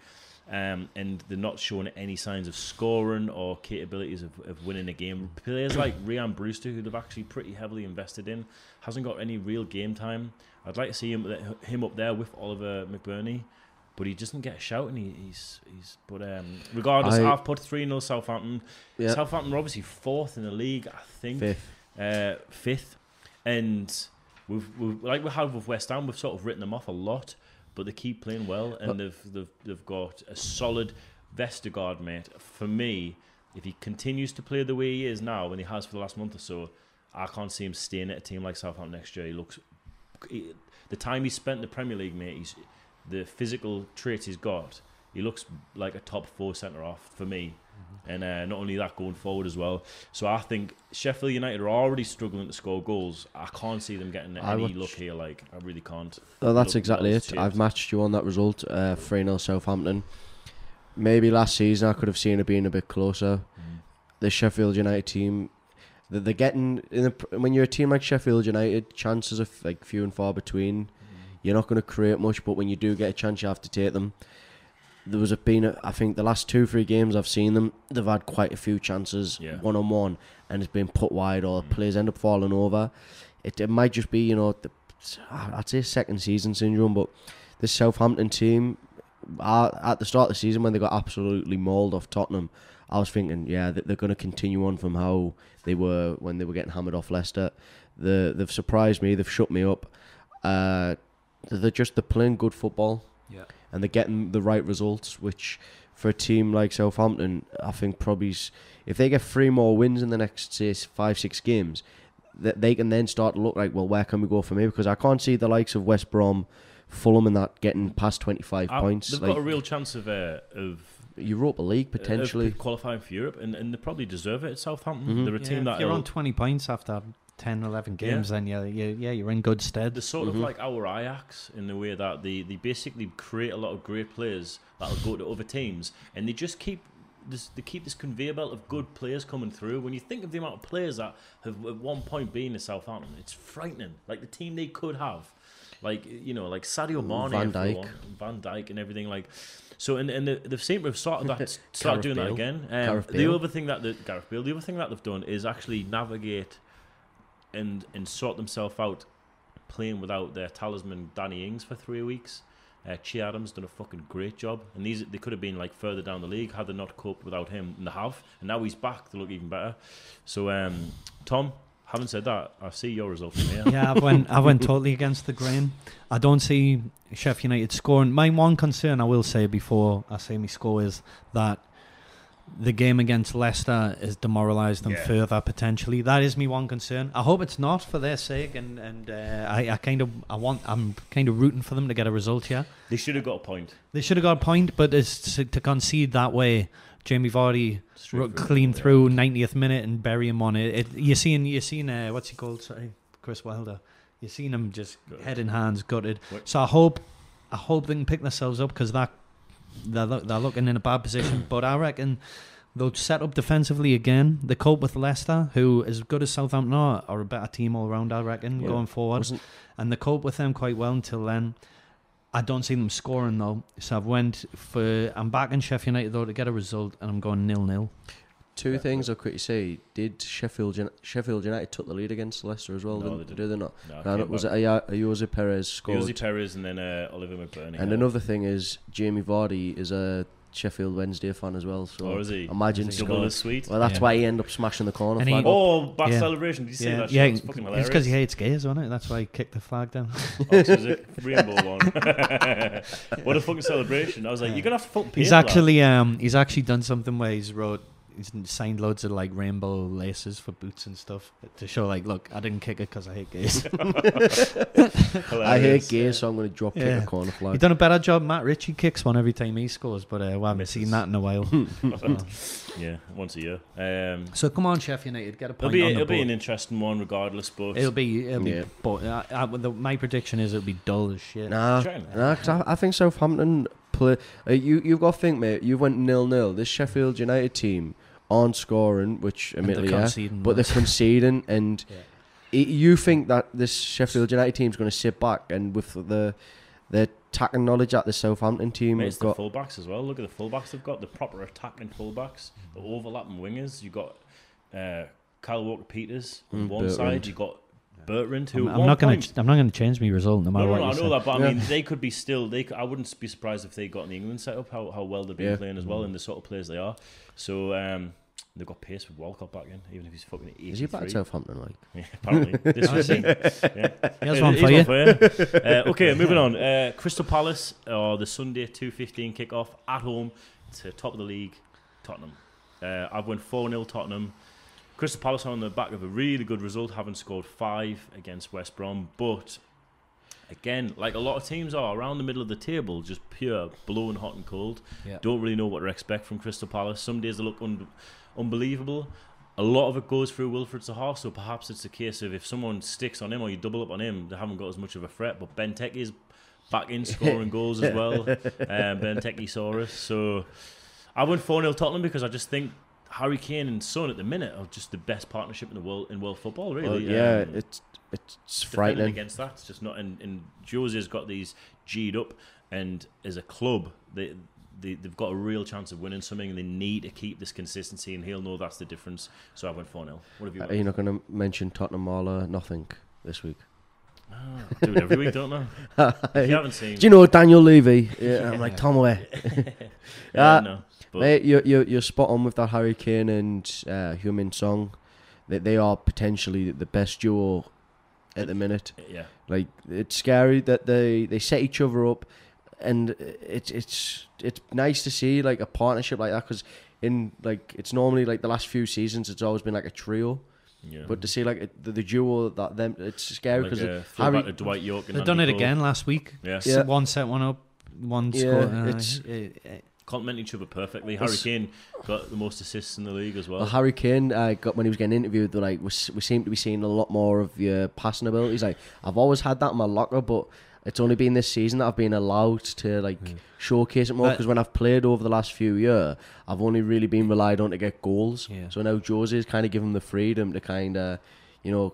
um, and they're not showing any signs of scoring or capabilities of, of winning a game. Players like Ryan Brewster, who they've actually pretty heavily invested in, hasn't got any real game time. I'd like to see him him up there with Oliver McBurnie, but he doesn't get a shout, and he, he's he's. But um, regardless, I- I've put three 0 Southampton. Yeah. Southampton are obviously fourth in the league, I think Fifth. uh, fifth, and we've, we've like we have with West Ham, we've sort of written them off a lot, but they keep playing well, and But- they've they've they've got a solid Vestergaard mate. For me, if he continues to play the way he is now, and he has for the last month or so, I can't see him staying at a team like Southampton next year. He looks he, the time he spent in the Premier League, mate. He's the physical traits he's got. He looks like a top four centre off for me. And uh, not only that, going forward as well. So I think Sheffield United are already struggling to score goals. I can't see them getting I any watched- luck here. Like I really can't. Oh, that's Look, exactly it. I've matched you on that result. Uh, 3 0 Southampton. Maybe last season I could have seen it being a bit closer. The Sheffield United team, They're, they're getting in the, when you're a team like Sheffield United, chances are like few and far between. You're not going to create much, but when you do get a chance, you have to take them. There was a been, a, I think, the last two three games I've seen them, they've had quite a few chances Yeah. one on one, and it's been put wide or players end up falling over. It, it might just be, you know, the, I'd say second season syndrome, but this Southampton team, uh, at the start of the season when they got absolutely mauled off Tottenham, I was thinking, yeah, they're going to continue on from how they were when they were getting hammered off Leicester. The, they've surprised me. They've shut me up. Uh, they're just they're playing good football Yeah. and they're getting the right results. Which for a team like Southampton, I think probably s- if they get three more wins in the next say five six games, that they can then start to look like well, where can we go from here? Because I can't see the likes of West Brom, Fulham, and that getting past twenty five points. They've Like got a real chance of uh, of Europa League potentially. qualifying for Europe, and, and they probably deserve it at Southampton. Mhm. They're a Yeah, team if that you're on 20 points after 10, 11 games, then yeah, yeah, yeah, you're in good stead. They're sort Mhm. of like our Ajax in the way that they, they basically create a lot of great players that'll go to other teams, and they just keep this, they keep this conveyor belt of good players coming through. When you think of the amount of players that have at one point been in Southampton, it's frightening. Like the team they could have, like you know, like Sadio Mane, Van for Dijk. Van Dijk, and everything like. So and and they, they've seemed to have started that started Gareth doing that again. Um, the other thing that the Gareth Bale, the other thing that they've done is actually navigate and and sort themselves out playing without their talisman Danny Ings for three weeks. Uh, Che Adams done a fucking great job, and these they could have been like further down the league had they not coped without him, and they have. And now he's back, they look even better. So, um, Tom, having said that, I see your result yeah, I went, I went totally against the grain. I don't see Sheffield United scoring. My one concern, I will say before I say my score, is that the game against Leicester has demoralised them Yeah. further potentially. That is me one concern. I hope it's not for their sake, and and uh, I, I kind of I want I'm kind of rooting for them to get a result here. They should have got a point. They should have got a point, but it's to, to concede that way. Jamie Vardy Straight ru- through. clean Yeah. through 90th minute and bury him on it. it you seen you seen uh, what's he called? Sorry, Chris Wilder. You seen him just head in hands, gutted. What- So I hope I hope they can pick themselves up because that they're, they're looking in a bad position. but I reckon they'll set up defensively again. They cope with Leicester, who as good as Southampton are, are a better team all round. I reckon Yeah. going forward Wasn't and they cope with them quite well until then. I don't see them scoring though, so I've went for. I'm back in Sheffield United though to get a result, and I'm going nil nil. Two things I'll quickly say. Did Sheffield Uni- Sheffield United took the lead against Leicester as well? No, didn't, they didn't. Did they not? No, No, came was it Aya- Ayoze Perez scored? Josie Perez and then uh, Oliver McBurnie. And another thing is Jamie Vardy is a Sheffield Wednesday fan as well. So Or is he? imagine Is he? Double scored. as sweet. Well, that's Yeah. why he ended up smashing the corner And he- flag. up. Oh, back Yeah. celebration. Did you see yeah, that? yeah, shit? It's fucking hilarious. it's because he hates gays, wasn't it? That's why he kicked the flag down. Oh, so it was a rainbow one. what a fucking celebration! I was like, you're gonna have to fucking. he's actually um he's actually done something where he's wrote he's signed loads of like rainbow laces for boots and stuff to show like look I didn't kick it because I hate gays. I hate gays, so I'm going to drop kick Yeah. a corner He's flag. done a better job. Matt Ritchie kicks one every time he scores, but uh, we haven't Misses. seen that in a while. Yeah, once a year. Um, so come on, Sheffield United, get a it'll point be on the it'll be an interesting one, regardless. But It'll be, it'll be, Yeah. but uh, uh, the, my prediction is it'll be dull as shit. Nah, Trying. nah, 'cause I, I think Southampton play. Uh, you you've got to think, mate. You went nil nil. This Sheffield United team aren't scoring, which admittedly yeah, but they're conceding, and Yeah. you think that this Sheffield United team's going to sit back and with the the attacking knowledge that the Southampton team Mate, has it's the got. fullbacks as well. Look at the fullbacks they've got. The proper attacking fullbacks, the overlapping wingers. You've got uh, Kyle Walker Peters on Mm, one Bertrand. side. You've got Bertrand, who I'm, I'm not going to. I'm not going to change my result no matter No, no, what no, I know say. that, but Yeah. I mean, they could be still. They, could, I wouldn't be surprised if they got in the England setup. How how well they've been Yeah. playing as well, and the sort of players they are. So um, they've got pace with Walcott back in, even if he's fucking eighty Is he back at Southampton? Like, Yeah, apparently. This was is he? yeah. Here's one for you. you. Uh, okay, moving on. Uh, Crystal Palace or the Sunday two fifteen kickoff at home to top of the league, Tottenham. Uh, I've won four 0 Tottenham. Crystal Palace are on the back of a really good result, having scored five against West Brom, but. Again, like a lot of teams are around the middle of the table, just pure blowing hot and cold. Yeah. Don't really know what to expect from Crystal Palace. Some days they look un- unbelievable. A lot of it goes through Wilfried Zaha, so perhaps it's a case of if someone sticks on him or you double up on him, they haven't got as much of a threat. But Benteke is back in scoring goals as well. Um, Benteke Saurus. So I went 4 0 Tottenham because I just think Harry Kane and Son at the minute are just the best partnership in the world in world football. Really, Well, yeah, Um, it's it's frightening. against that. It's just not. And, and Jose's got these G'd up, and as a club, they, they they've got a real chance of winning something. and They need to keep this consistency, and he'll know that's the difference. So I went four 0 What have you? Are Got? you not going to mention Tottenham Marla? Nothing this week. Ah, do it every week, don't I? If you haven't seen, Do you know Daniel Levy? Yeah, I'm like Tom away. yeah, Uh, no. But Mate, you're, you're, you're spot on with that Harry Kane and uh, Heung-min Son. They, they are potentially the best duo at the minute. yeah, Like it's scary that they, they set each other up, and it's it's it's nice to see like a partnership like that because in like it's normally like the last few seasons it's always been like a trio, yeah. but to see like the, the duo that them it's scary because a throwback Harry Dwight Yorke. And They've done it Cole. again last week. Yeah, Yeah. One set one up, one Yeah, score. uh, it's- uh, uh, complement each other perfectly. Harry Kane got the most assists in the league as well. Well, Harry Kane uh, got when he was getting interviewed. They're like, we, we seem to be seeing a lot more of your passing abilities. Like, I've always had that in my locker, but it's only been this season that I've been allowed to like showcase it more. Because when I've played over the last few years, I've only really been relied on to get goals. Yeah. So now Jose's kind of given him the freedom to kind of, you know,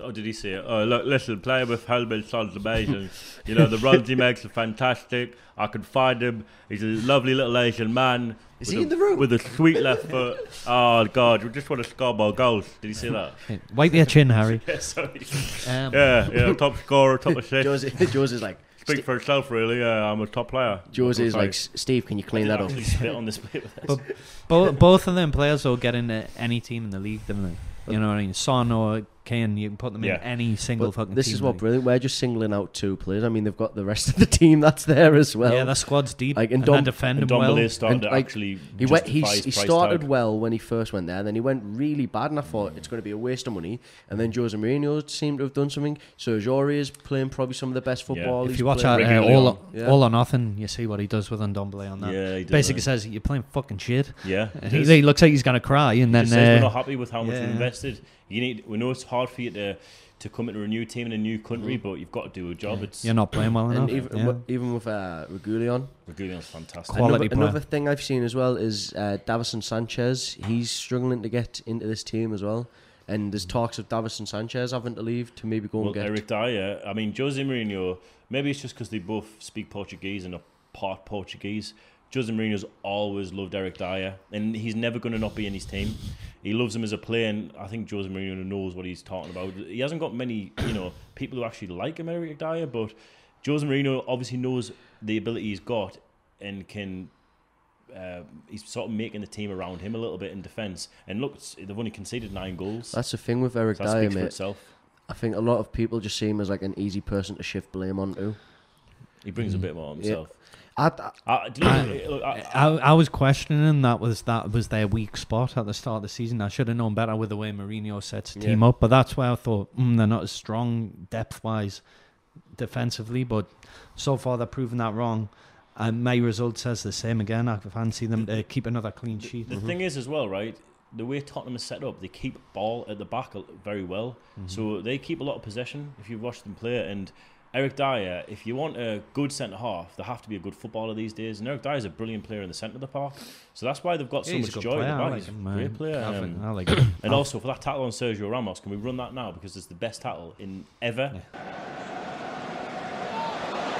Oh, did he say it? Oh, look, listen, playing with Helmut sounds amazing. you know, the runs he makes are fantastic. I can find him. He's a lovely little Asian man. Is he a, in the room? With a sweet left foot. Oh, God, you just want to score more goals. Did he see that? wipe your chin, Harry. yeah, sorry. Um, Yeah, yeah, top scorer, top assist. Jose, is like, Speak for itself, really. Yeah, I'm a top player. Jose's is like, Steve, can you clean that up? on this plate with this. But Bo- both of them players will get into any team in the league, don't they? You know what I mean? Son or Kane, you can put them Yeah. in any single But fucking this team. is what brilliant. We're just singling out two players. I mean, they've got the rest of the team that's there as well. yeah, the squad's deep. Like, and, and Dom- they defend and them well. Dombele started And, to like, actually He went. He, he started tag. well when he first went there. Then he went really bad, and I thought it's going to be a waste of money. And then Jose Mourinho seemed to have done something. Sergio Aurier is playing probably some of the best football. Yeah. football. If you watch out, that, uh, all, on. Yeah. all or nothing, you see what he does with Ndombele on that. Yeah, he did, Basically right. says you're playing fucking shit. Yeah, he, he looks like he's gonna cry, and He then just says we're uh, not happy with how much yeah. we've invested. You need. We know it's hard for you to to come into a new team in a new country, but you've got to do a job. It's you're not playing well enough. even, yeah. wi- even with uh, Reguilon. Reguilon's fantastic. Quality another, another thing I've seen as well is uh, Davinson Sanchez. He's struggling to get into this team as well. And there's talks of Davinson Sanchez having to leave to maybe go Well, and get. Eric Dier. I mean, Jose Mourinho. Maybe it's just because they both speak Portuguese and are part Portuguese. Jose Mourinho's always loved Eric Dier, and he's never going to not be in his team. He loves him as a player, and I think Jose Mourinho knows what he's talking about. He hasn't got many, you know, people who actually like him, Eric Dier, but Jose Mourinho obviously knows the ability he's got and can. Uh, he's sort of making the team around him a little bit in defence. And look, they've only conceded nine goals. That's the thing with Eric so Dier, for mate. itself. I think a lot of people just see him as like an easy person to shift blame onto. He brings a Mm. bit more on Yeah. I, uh, I, I, know- look, I- I, was questioning that was that was their weak spot at the start of the season. I should have known better with the way Mourinho sets the Yeah. team up, but that's why I thought mm, they're not as strong depth wise defensively. But so far they're proving that wrong. And my result says the same again. I fancy them to keep another clean sheet. The thing is, as well, right? The way Tottenham is set up, they keep ball at the back very well. Mm-hmm. So they keep a lot of possession. If you watch them play, and Eric Dier, if you want a good centre half, they have to be a good footballer these days. And Eric Dier is a brilliant player in the centre of the park. So that's why they've got so He's much joy player. at the I back. like He's him, a great player. Um, I like him. and also for that tackle on Sergio Ramos, can we run that now because it's the best tackle in ever?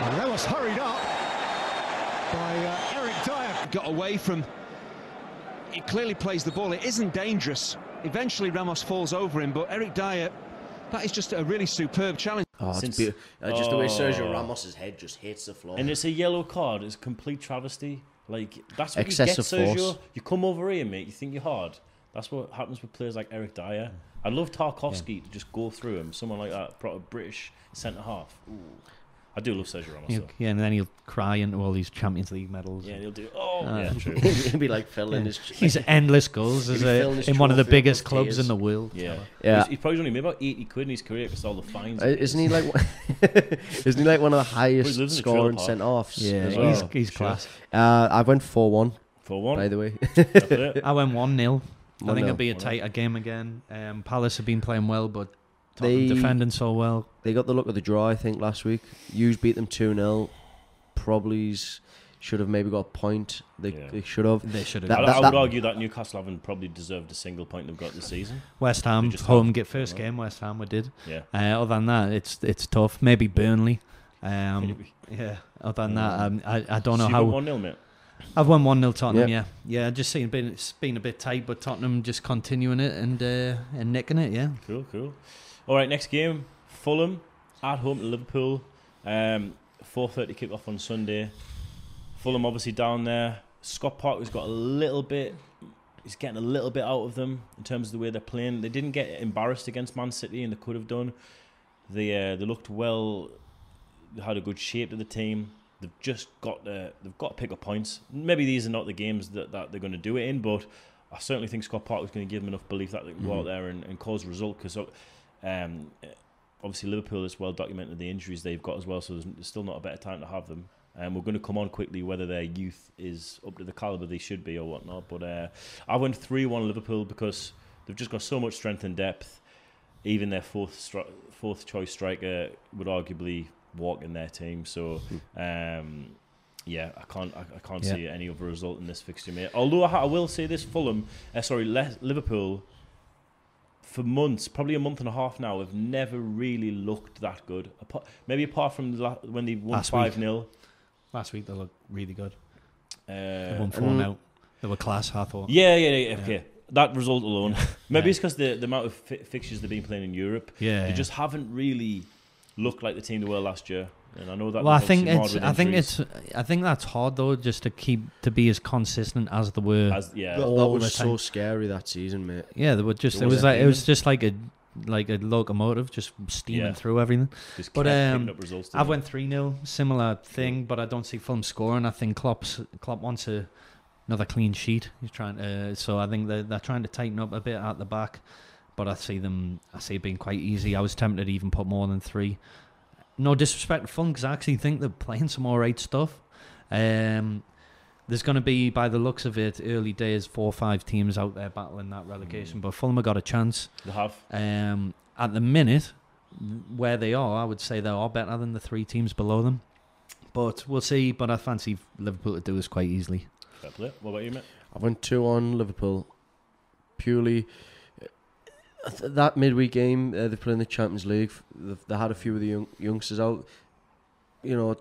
And Ramos hurried up by uh, Eric Dier. got away from. He clearly plays the ball. It isn't dangerous. Eventually, Ramos falls over him, but Eric Dier, that is just a really superb challenge. oh, it's Since- beautiful. Uh, just the way Sergio Oh. Ramos's head just hits the floor. And it's a yellow card. It's a complete travesty. Like that's what Excessive you get, Sergio. force. You come over here, mate. You think you're hard. That's what happens with players like Eric Dier. I'd love Tarkowski to just go through him. Someone like that, proper British centre half. Ooh. I do love Sergio Ramos. He'll- though. yeah, and then he'll cry into all these Champions League medals. Yeah, he'll do. Oh, Ah. yeah, true. He'd be like filling Yeah. his. He's endless goals as He'll be a, his in one of the trophy up biggest with clubs in the world. Yeah, Yeah. He's, he's probably only made about eighty quid in his career because all the fines. Uh, isn't he like? one- isn't he like one of the highest lives in a trailer scoring park. centre offs? Yeah, as he's, well? he's Sure. class. Uh, I went four one. for one? By the way, That's it. I went 1 0. I think 1-0. it'll be a tighter game again. Um, Palace have been playing well, but They- defending so well. they got the look of the draw. I think last week. Hughes beat them two 0 Probably's should have maybe got a point. They, Yeah. they should have. They should have. That- I, that- I would that- argue that Newcastle haven't probably deserved a single point they've got this season. West Ham just home get first I know. game. West Ham we did. Yeah. Uh, other than that, it's it's tough. Maybe Burnley. Um, yeah. Other than that, um, I I don't know so how. one 0 mate. I've won one 0 Tottenham. Yep. Yeah, yeah. Just seeing been it's been a bit tight, but Tottenham just continuing it and uh, and nicking it. Yeah. Cool, cool. All right, next game, Fulham at home to Liverpool. Um, 4:30 kick off on Sunday. Fulham obviously down there. Scott Park has got a little bit. He's getting a little bit out of them in terms of the way they're playing. They didn't get embarrassed against Man City, and they could have done. They uh, they looked well. They had a good shape to the team. They've just got to, they've got to pick up points. Maybe these are not the games that, that they're going to do it in, but I certainly think Scott Parker's going to give them enough belief that they can go out there and, and cause a result. Because um, obviously Liverpool has well documented the injuries they've got as well, so there's, still not a better time to have them. And we're going to come on quickly whether their youth is up to the caliber they should be or whatnot. But uh, I went three one Liverpool because they've just got so much strength and depth. Even their fourth stri- fourth choice striker would arguably walk in their team. So um, yeah, I can't I, I can't Yeah. see any other result in this fixture, mate. Although I, I will say this: Fulham, uh, sorry, Le- Liverpool, for months, probably a month and a half now, have never really looked that good. Maybe apart from when they won five 0 Last week they looked really good. uh, They won four mm. now. They were class. I thought. yeah, yeah, yeah, Yeah. okay. That result alone. Maybe Yeah. it's because the, the amount of fi- fixtures they've been playing in Europe. Yeah. They yeah. just haven't really looked like the team they were last year. And I know that. well, I think it's. with I think it's. I think that's hard though, just to keep to be as consistent as they were. As, yeah, That, that was so scary that season, mate. yeah, they were just. There It was was like it was just like a like a locomotive, just steaming Yeah. through everything. just but, um, up results. I didn't went three 0 similar thing, but I don't see Fulham scoring. I think Klopp's Klopp wants a, another clean sheet. He's trying to, so I think they're, they're trying to tighten up a bit at the back. But I see them, I see it being quite easy. I was tempted to even put more than three. No disrespect to Fulham, because I actually think they're playing some alright stuff. Um, there's going to be, by the looks of it, early days, four or five teams out there battling that relegation. Mm. But Fulham have got a chance. They have. Um, at the minute, where they are, I would say they are better than the three teams below them. But we'll see. But I fancy Liverpool to do this quite easily. Fair play. What about you, mate? I went two on Liverpool. Purely th- that midweek game, uh, they play in the Champions League. They, they had a few of the young, youngsters out. You know,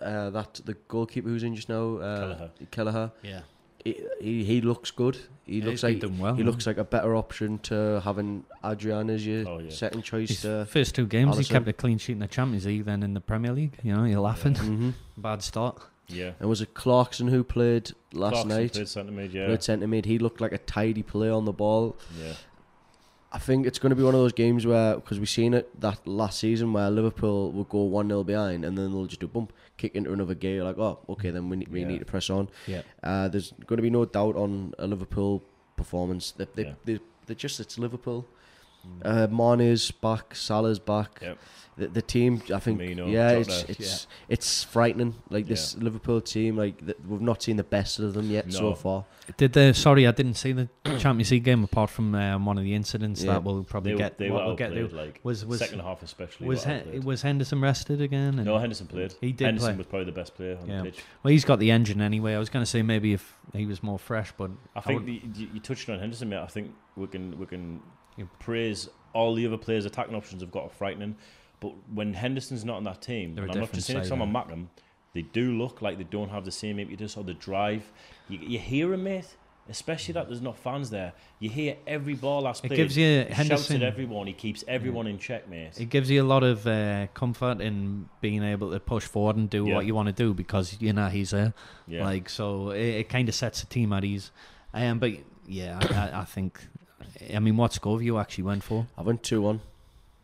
uh, that the goalkeeper who's in just now, uh, Kelleher. Kelleher. Yeah, He, he he looks good. He looks like doing well. he looks like a better option to having Adrian as your Oh, yeah. second choice. His Uh, first two games, he kept a clean sheet in the Champions League, then in the Premier League. You know, you're laughing. hmm Bad start. Yeah. And was it Clarkson who played last Clarkson night? played centre mid, yeah. Played centre mid. He looked like a tidy player on the ball. Yeah. I think it's going to be one of those games where, because we've seen it that last season where Liverpool will go 1 0 behind and then they'll just do a bump, kick into another gear, like, oh, okay, then we, need, we Yeah. need to press on. Yeah. Uh, there's going to be no doubt on a Liverpool performance. They, they, Yeah. they, they're just, it's Liverpool. Uh, Mane's back, Salah's back. Yep. The, the team, I think, Firmino, yeah, Jota. it's it's it's frightening. Like this Liverpool team, like th- we've not seen the best of them yet so far. Did the sorry, I didn't see the Champions League game apart from um, one of the incidents Yeah. that we'll probably They, get. they what were we'll get outplayed, to. like Was was second half especially. was were Hen- outplayed. was Henderson rested again? And- no, Henderson played. He did Henderson play. was probably the best player on Yeah. the pitch. Well, he's got the engine anyway. I was going to say maybe if he was more fresh, but I think the, you, you touched on Henderson, mate. I think we can we can Yeah. praise all the other players' attacking options have got are frightening, but when Henderson's not on that team, They're and I'm not just saying it I'm on Mackem, they do look like they don't have the same impetus or the drive. You, you hear him, mate. Especially that there's not fans there. You hear every ball that's It played. gives you he shouts Henderson- at everyone. He keeps everyone in check, mate. it gives you a lot of uh, comfort in being able to push forward and do Yeah. what you want to do because you know he's there. yeah. Like so, it, it kind of sets the team at ease. Um, but yeah, I, I think. I mean, what score have you actually went for? I went 2 1.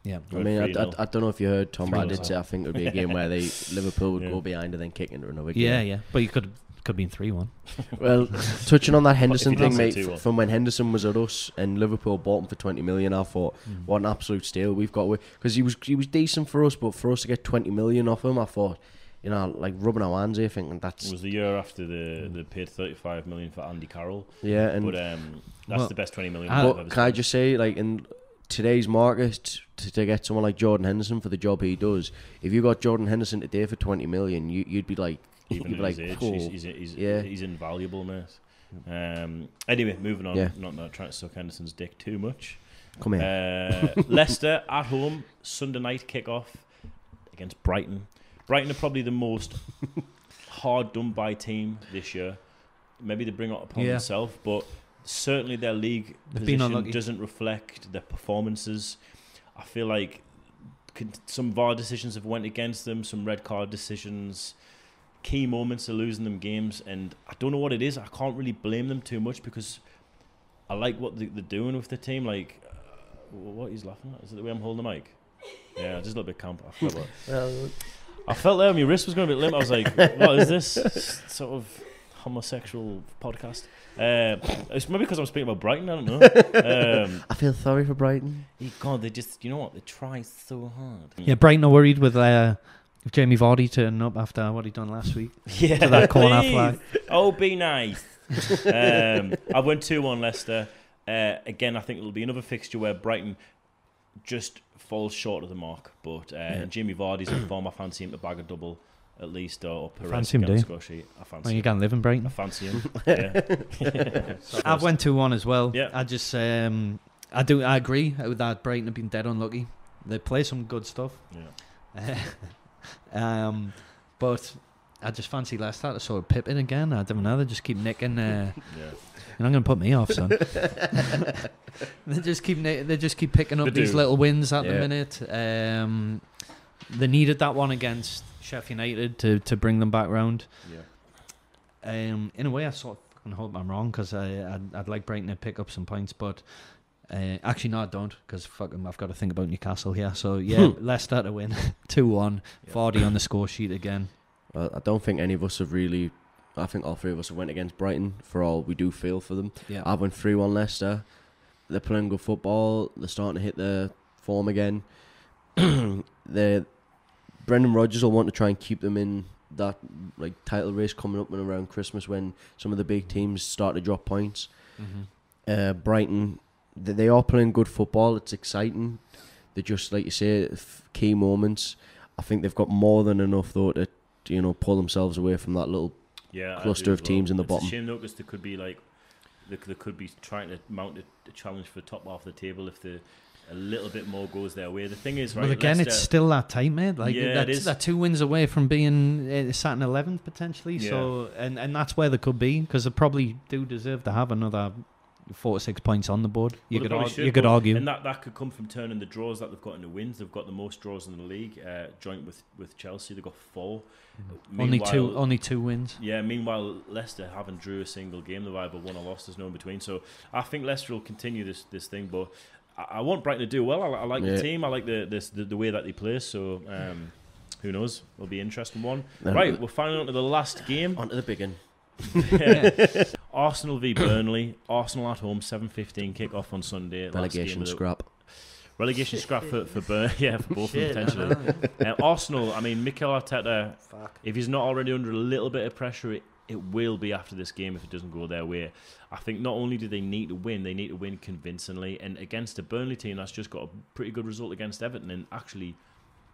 Yeah, I mean, I, I, I don't know if you heard Tom, but I did say I think it would be a game where they Liverpool would Yeah. go behind and then kick into another yeah, game. yeah. But you could could be three one. Well, touching on that Henderson thing, mate, f- 2-1. from when Henderson was at us and Liverpool bought him for 20 million, I thought, hmm. what an absolute steal we've got. Because he was he was decent for us, but for us to get 20 million off him, I thought, you know, like rubbing our hands here, thinking it that's, was the year after the they paid 35 million for Andy Carroll, yeah. And but um, that's Well, the best 20 million. I- I've But ever can I just say, like in today's market, to, to get someone like Jordan Henderson for the job he does, if you got Jordan Henderson today for twenty million, you, you'd be like, even You'd be his like, age. "Whoa." He's, he's, he's, Yeah. he's invaluable, mate. Um, anyway, moving on. Yeah. Not, not trying to suck Henderson's dick too much. Come here. Uh, Leicester at home, Sunday night kickoff against Brighton. Brighton are probably the most hard done by team this year. Maybe they bring it upon Yeah. themselves, but certainly their league They've position doesn't reflect their performances. I feel like con- some VAR decisions have went against them, some red card decisions. Key moments are losing them games, and I don't know what it is. I can't really blame them too much because I like what they- they're doing with the team. Like, uh, what he's laughing at? Is it the way I'm holding the mic? Yeah, just a little bit camp. I felt, like- Well, I felt there my wrist was going a bit limp. I was like, what is this sort of homosexual podcast? Uh, it's maybe because I'm speaking about Brighton. I don't know. Um, I feel sorry for Brighton. God, they just, you know what? They try so hard. Yeah, Brighton are worried with uh, with Jamie Vardy turning up after what he done last week. Yeah, To that corner please. flag. Oh, be nice. um, I went 2 1 Leicester. Uh, again, I think it'll be another fixture where Brighton just falls short of the mark. But uh, Jimmy Vardy's in form. I fancy him to bag a double at least, or Perez Fancy him, against do score sheet. I fancy Well, you him. can't live in I fancy him. yeah. I went two one as well. Yeah. I just um, I do I agree with that. Brighton have been dead unlucky. They play some good stuff. yeah. um, but I just fancy Leicester to sort of Pippin again. I don't know. They just keep nicking. Uh, Yeah. You're not going to put me off, son. they just keep they just keep picking up They these do. little wins at the minute. Um, they needed that one against Sheffield United to to bring them back round. Yeah. Um, in a way, I sort of fucking hope I'm wrong because I'd, I'd like Brighton to pick up some points, but uh, actually, no, I don't because fucking I've got to think about Newcastle here. So yeah, Leicester to win two one, Yeah. Vardy on the score sheet again. Well, I don't think any of us have really. I think all three of us have went against Brighton for all we do feel for them. Yeah, I went 3 1 Leicester. They're playing good football. They're starting to hit their form again. they Brendan Rodgers will want to try and keep them in that like title race coming up and around Christmas when some of the big teams start to drop points. Uh, Brighton, they, they are playing good football. It's exciting. They're just like you say, f- key moments. I think they've got more than enough though to you know pull themselves away from that little Yeah, cluster do of as well. teams in the it's bottom. a shame though, 'cause they could be like, they, they could be trying to mount a, a challenge for the top half of the table if the a little bit more goes their way. The thing is, right? well, again, it's still that tight, mate. Like Yeah, it that's, is. that two wins away from being uh, sat in eleventh potentially. So and and that's where they could be because they probably do deserve to have another four to six points on the board. You Well, could probably argue, you could argue. and that, that could come from turning the draws that they've got into wins. They've got the most draws in the league, uh, joint with with Chelsea. They've got four. only two only two wins. Yeah, meanwhile, Leicester haven't drew a single game. They've either won or lost. There's no in between. So I think Leicester will continue this this thing. But I, I want Brighton to do well. I, I like Yeah. the team. I like the, this, the the way that they play. So um, who knows? It'll be an interesting one. Right, we're finally on to the last game. onto the big one. Arsenal v Burnley. Arsenal at home, 7.15 kick-off on Sunday. Last game Relegation the- scrap. Relegation scrap for, for Burn, yeah, for both of them potentially. Uh, Arsenal, I mean, Mikel Arteta, Fuck. if he's not already under a little bit of pressure, it, it will be after this game if it doesn't go their way. I think not only do they need to win, they need to win convincingly. And against a Burnley team that's just got a pretty good result against Everton and actually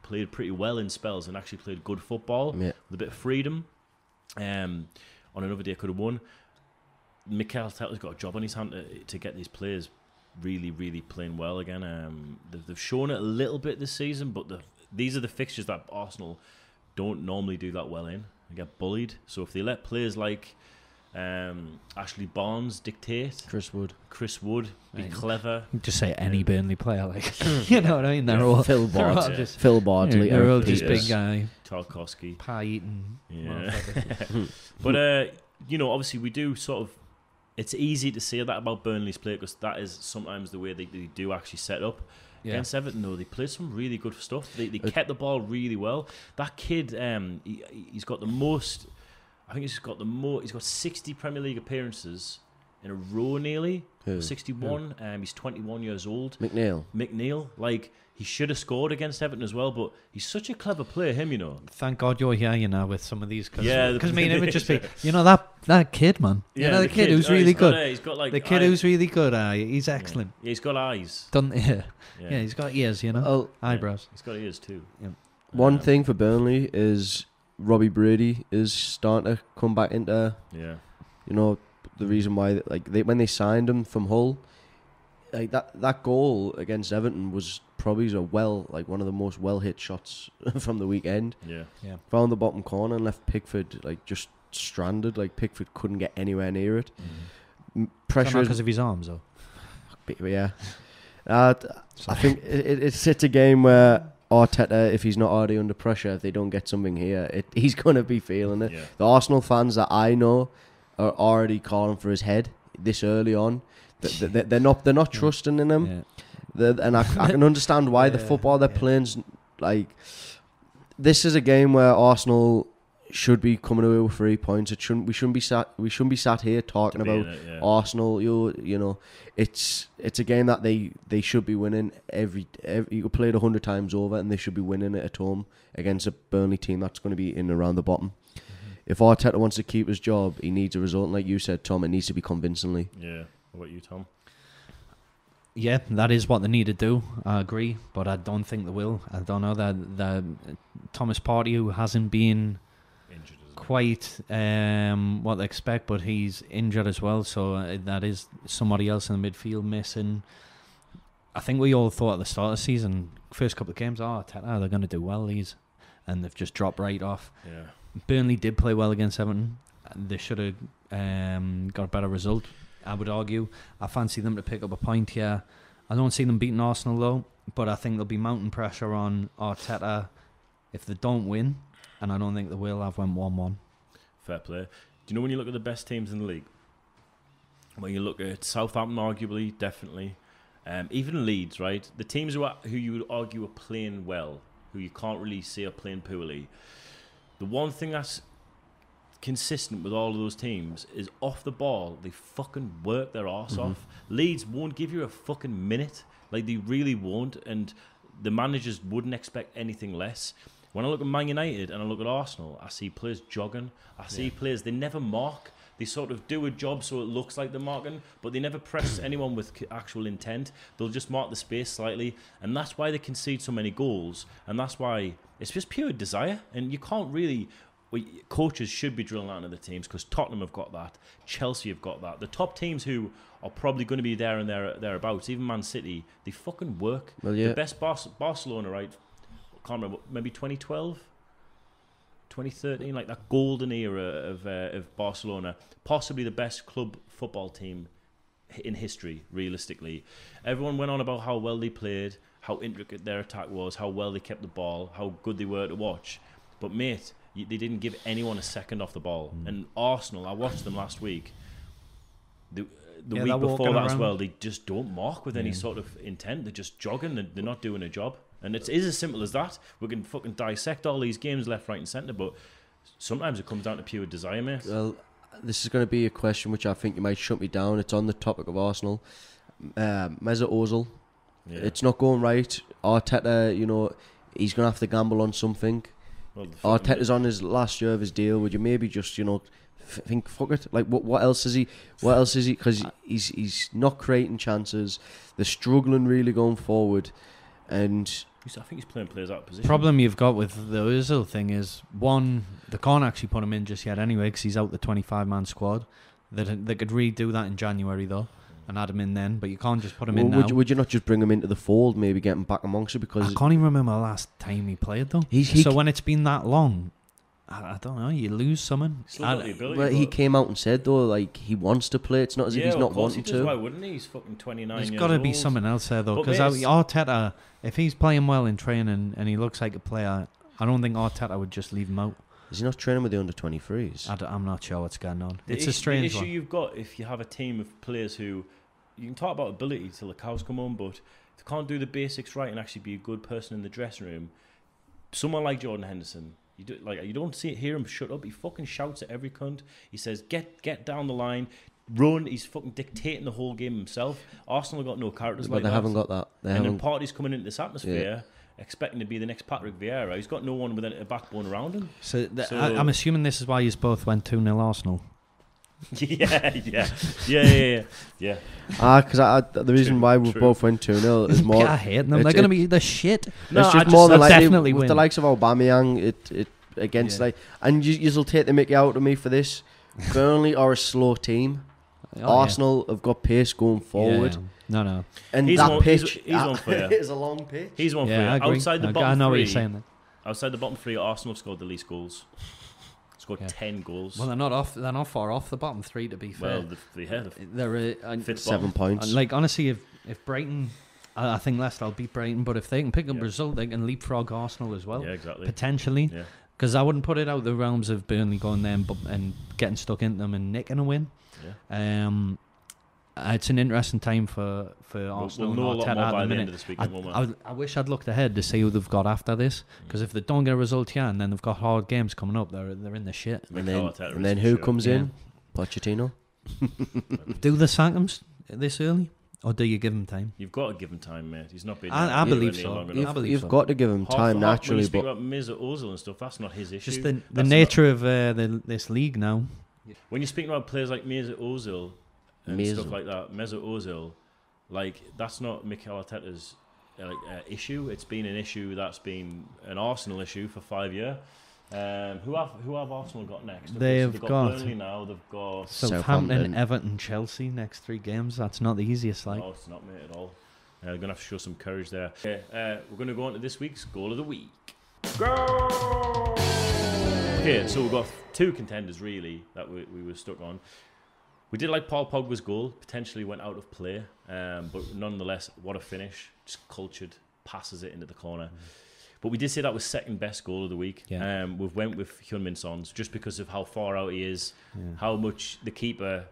played pretty well in spells and actually played good football Yeah. with a bit of freedom. Um, on another day, could have won. Mikel Arteta's got a job on his hand to, to get these players really, really playing well again. Um, they've, they've shown it a little bit this season, but the, these are the fixtures that Arsenal don't normally do that well in. They get bullied. So if they let players like um, Ashley Barnes dictate, Chris Wood. Chris Wood be Right. clever, Just say any Burnley player, like you know what I mean. They're Yeah. all Phil they're all Bard. Yeah. just Phil Bardsley. they're all Eric just big guy Tarkowski. pie eating. Yeah. But uh, you know, obviously, we do sort of. It's easy to say that about Burnley's play because that is sometimes the way they, they do actually set up. yeah. Against Everton, though, they played some really good stuff. They, they kept the ball really well. That kid, um, he, he's got the most. I think he's got the more. He's got sixty Premier League appearances in a row, nearly Who? sixty-one. Um, he's twenty-one years old. McNeil. McNeil, like he should have scored against Everton as well, but he's such a clever player. Him, you know. Thank God you're here, you know, with some of these. Cause, Yeah, because the- me and him would just be, you know, that that kid, man. you know, the, kid, who's oh, really he's got, good. uh, he's got like the kid eye- who's really good. Uh, he's excellent. Yeah, he's got eyes. Done, yeah. Yeah, yeah, he's got ears, you know, Oh, eyebrows. he's got ears too. one Um, thing for Burnley is Robbie Brady is starting to come back into Yeah. you know the reason why like they when they signed him from Hull, like that that goal against Everton was probably a well like one of the most well hit shots from the weekend. Yeah. Yeah. Found the bottom corner and left Pickford like just stranded. Like Pickford couldn't get anywhere near it. M- Pressure, because of his arms, though. yeah. Uh, t- I think it, it, it's it's a game where Arteta, if he's not already under pressure, if they don't get something here, it, he's gonna be feeling it. Yeah. The Arsenal fans that I know are already calling for his head this early on. Th- th- th- They're not they're not trusting in him, Yeah. And I, I can understand why the football they're yeah. playing's like. This is a game where Arsenal should be coming away with three points. It shouldn't. We shouldn't be sat. We shouldn't be sat here talking about it, yeah. Arsenal, you you know, it's it's a game that they, they should be winning every, every you could play it a hundred times over, and they should be winning it at home against a Burnley team that's going to be in around the bottom. If Arteta wants to keep his job, he needs a result, and like you said, Tom. It needs to be convincingly. Yeah. What about you, Tom? Yeah, that is what they need to do. I agree, but I don't think they will. I don't know that the Thomas Partey, who hasn't been Injured, quite um, what they expect, but he's injured as well, so uh, that is somebody else in the midfield missing. I think we all thought at the start of the season, first couple of games, oh, Teta, they're going to do well these, and they've just dropped right off. Yeah. Burnley did play well against Everton. They should have um, got a better result. I would argue. I fancy them to pick up a point here. I don't see them beating Arsenal though, but I think there'll be mountain pressure on Arteta if they don't win, and I don't think they will. I've went one-one. Fair play. Do you know when you look at the best teams in the league? When you look at Southampton, arguably, definitely, um, even Leeds, right? The teams who are, who you would argue are playing well, who you can't really see are playing poorly. The one thing that's consistent with all of those teams is off the ball, they fucking work their arse Mhm. off. Leeds won't give you a fucking minute. Like they really won't, and the managers wouldn't expect anything less. When I look at Man United and I look at Arsenal, I see players jogging. I see players they never mark. They sort of do a job so it looks like they're marking, but they never press anyone with actual intent. They'll just mark the space slightly, and that's why they concede so many goals. And that's why it's just pure desire. And you can't really. Well, coaches should be drilling out into the teams because Tottenham have got that, Chelsea have got that. The top teams who are probably going to be there and there thereabouts, even Man City, they fucking work. Well, yeah. The best Bar- Barcelona, right? I Can't remember. Maybe 2012, 2013, like that golden era of uh, of Barcelona. Possibly the best club football team in history, realistically. Everyone went on about how well they played, how intricate their attack was, how well they kept the ball, how good they were to watch. But mate, they didn't give anyone a second off the ball. Mm. And Arsenal, I watched them last week. The, the Yeah, week before that as well, they just don't mark with any Yeah. sort of intent. They're just jogging and they're not doing a job. And it is as simple as that. We can fucking dissect all these games left, right, and centre, but sometimes it comes down to pure desire, mate. Well, this is going to be a question which I think you might shut me down. It's on the topic of Arsenal. Uh, Mesut Ozil, Yeah. it's not going right. Arteta, you know, he's going to have to gamble on something. well, the Arteta's on his last year of his deal. Would you maybe just, you know, f- think fuck it? Like what? What else is he? What else is he? Because he's he's not creating chances. They're struggling really going forward, and I think he's playing players out of position. Problem you've got with the Özil thing is one, they can't actually put him in just yet anyway because he's out the 25 man squad. They they could redo that in January though and add him in then, but you can't just put him well, in would now. you, would you not just bring him into the fold? Maybe get him back amongst it I can't even remember the last time he played though. he's he so when it's been that long, I, I don't know. You lose someone. Still I- got the ability, Well, he but- came out and said though, like he wants to play. It's not as if he's of not course he wanting does. Why to. wouldn't he? He's fucking 29 There's years got to be old. something else there though, But because mate, Arteta, if he's playing well in training and he looks like a player, I don't think Arteta would just leave him out. Is he not training with the under 23s? I am not sure what's going on. The it's issue, a strange the issue one. you've got if you have a team of players who you can talk about ability till the cows come home, but if they can't do the basics right and actually be a good person in the dressing room, someone like Jordan Henderson, you do like you don't see hear him shut up. He fucking shouts at every cunt. He says, "Get get down the line." Run, he's fucking dictating the whole game himself. Arsenal got no characters but like they that. haven't got that. They and then haven't. Partey's coming into this atmosphere, expecting to be the next Patrick Vieira. He's got no one with a a backbone around him. So, th- So- I, I'm assuming this is why you both went 2 0 Arsenal. yeah, yeah, yeah, yeah, yeah. yeah. Ah, because I, I, the reason True, why we true. both went 2 0 is more. I hate them. it's- They're going to be the shit. No, it's just just- more than They'll likely definitely with win. the likes of Aubameyang. It it against Yeah. like, and you you'll take the Mickey out of me for this. Burnley are a slow team. Oh, yeah. Arsenal have got pace going forward, Yeah. No, no. and He's that one- pitch he's one for you. is a long pitch. He's one Yeah, I for you. Outside the I, bottom I know three, what you're saying. There. outside the bottom three, Arsenal have scored the least goals. Scored Yeah. ten goals. Well, they're not off. They're not far off the bottom three. To be fair, Well, the, the, yeah, the they're uh, and- fifth Seven bottom. points. like honestly, if if Brighton, I, I think Leicester will beat Brighton, but if they can pick up Yeah. a result, they can leapfrog Arsenal as well, yeah, exactly. potentially. Yeah. Because I wouldn't put it out the realms of Burnley going there and, and getting stuck into them and nicking a win. Yeah. Um, it's an interesting time for for We'll, Arsenal we'll know a and lot Arteta more at by the the end minute. of this week, I, we? I, I wish I'd looked ahead to see who they've got after this. Because if they don't get a result here and then they've got hard games coming up, they're they're in the shit. Mikel and then, and then who sure. comes Yeah. in? Pochettino. Do the sack 'em s- this early, or do you give them time? You've got to give him time, mate. He's not been. I- I believe so. You've- I believe You've so. got to give him Half- time half- when naturally, you speak but about Mesut Ozil and stuff, that's not his issue. Just the the That's nature of uh, the, this league now. When you're speaking about players like Mesut Ozil and stuff like that, Mesut Ozil, like that's not Mikel Arteta's uh, like, uh, issue. It's been an issue that's been an Arsenal issue for five years. Um, who have who have Arsenal got next? Okay, They've they've got- Burnley now. They've got. Southampton, Southampton. Everton, Chelsea next three games. That's not the easiest. Like no, it's not mate at all. Uh, they're gonna have to show some courage there. Okay, uh, we're gonna go on to this week's goal of the week. Go! Okay, so we've got two contenders really that we, we were stuck on. We did like Paul Pogba's goal, potentially went out of play, um, but nonetheless, what a finish! Just cultured, passes it into the corner. But we did say that was second best goal of the week. Yeah. Um, we've went with Heung-min Son's just because of how far out he is, Yeah. how much the keeper,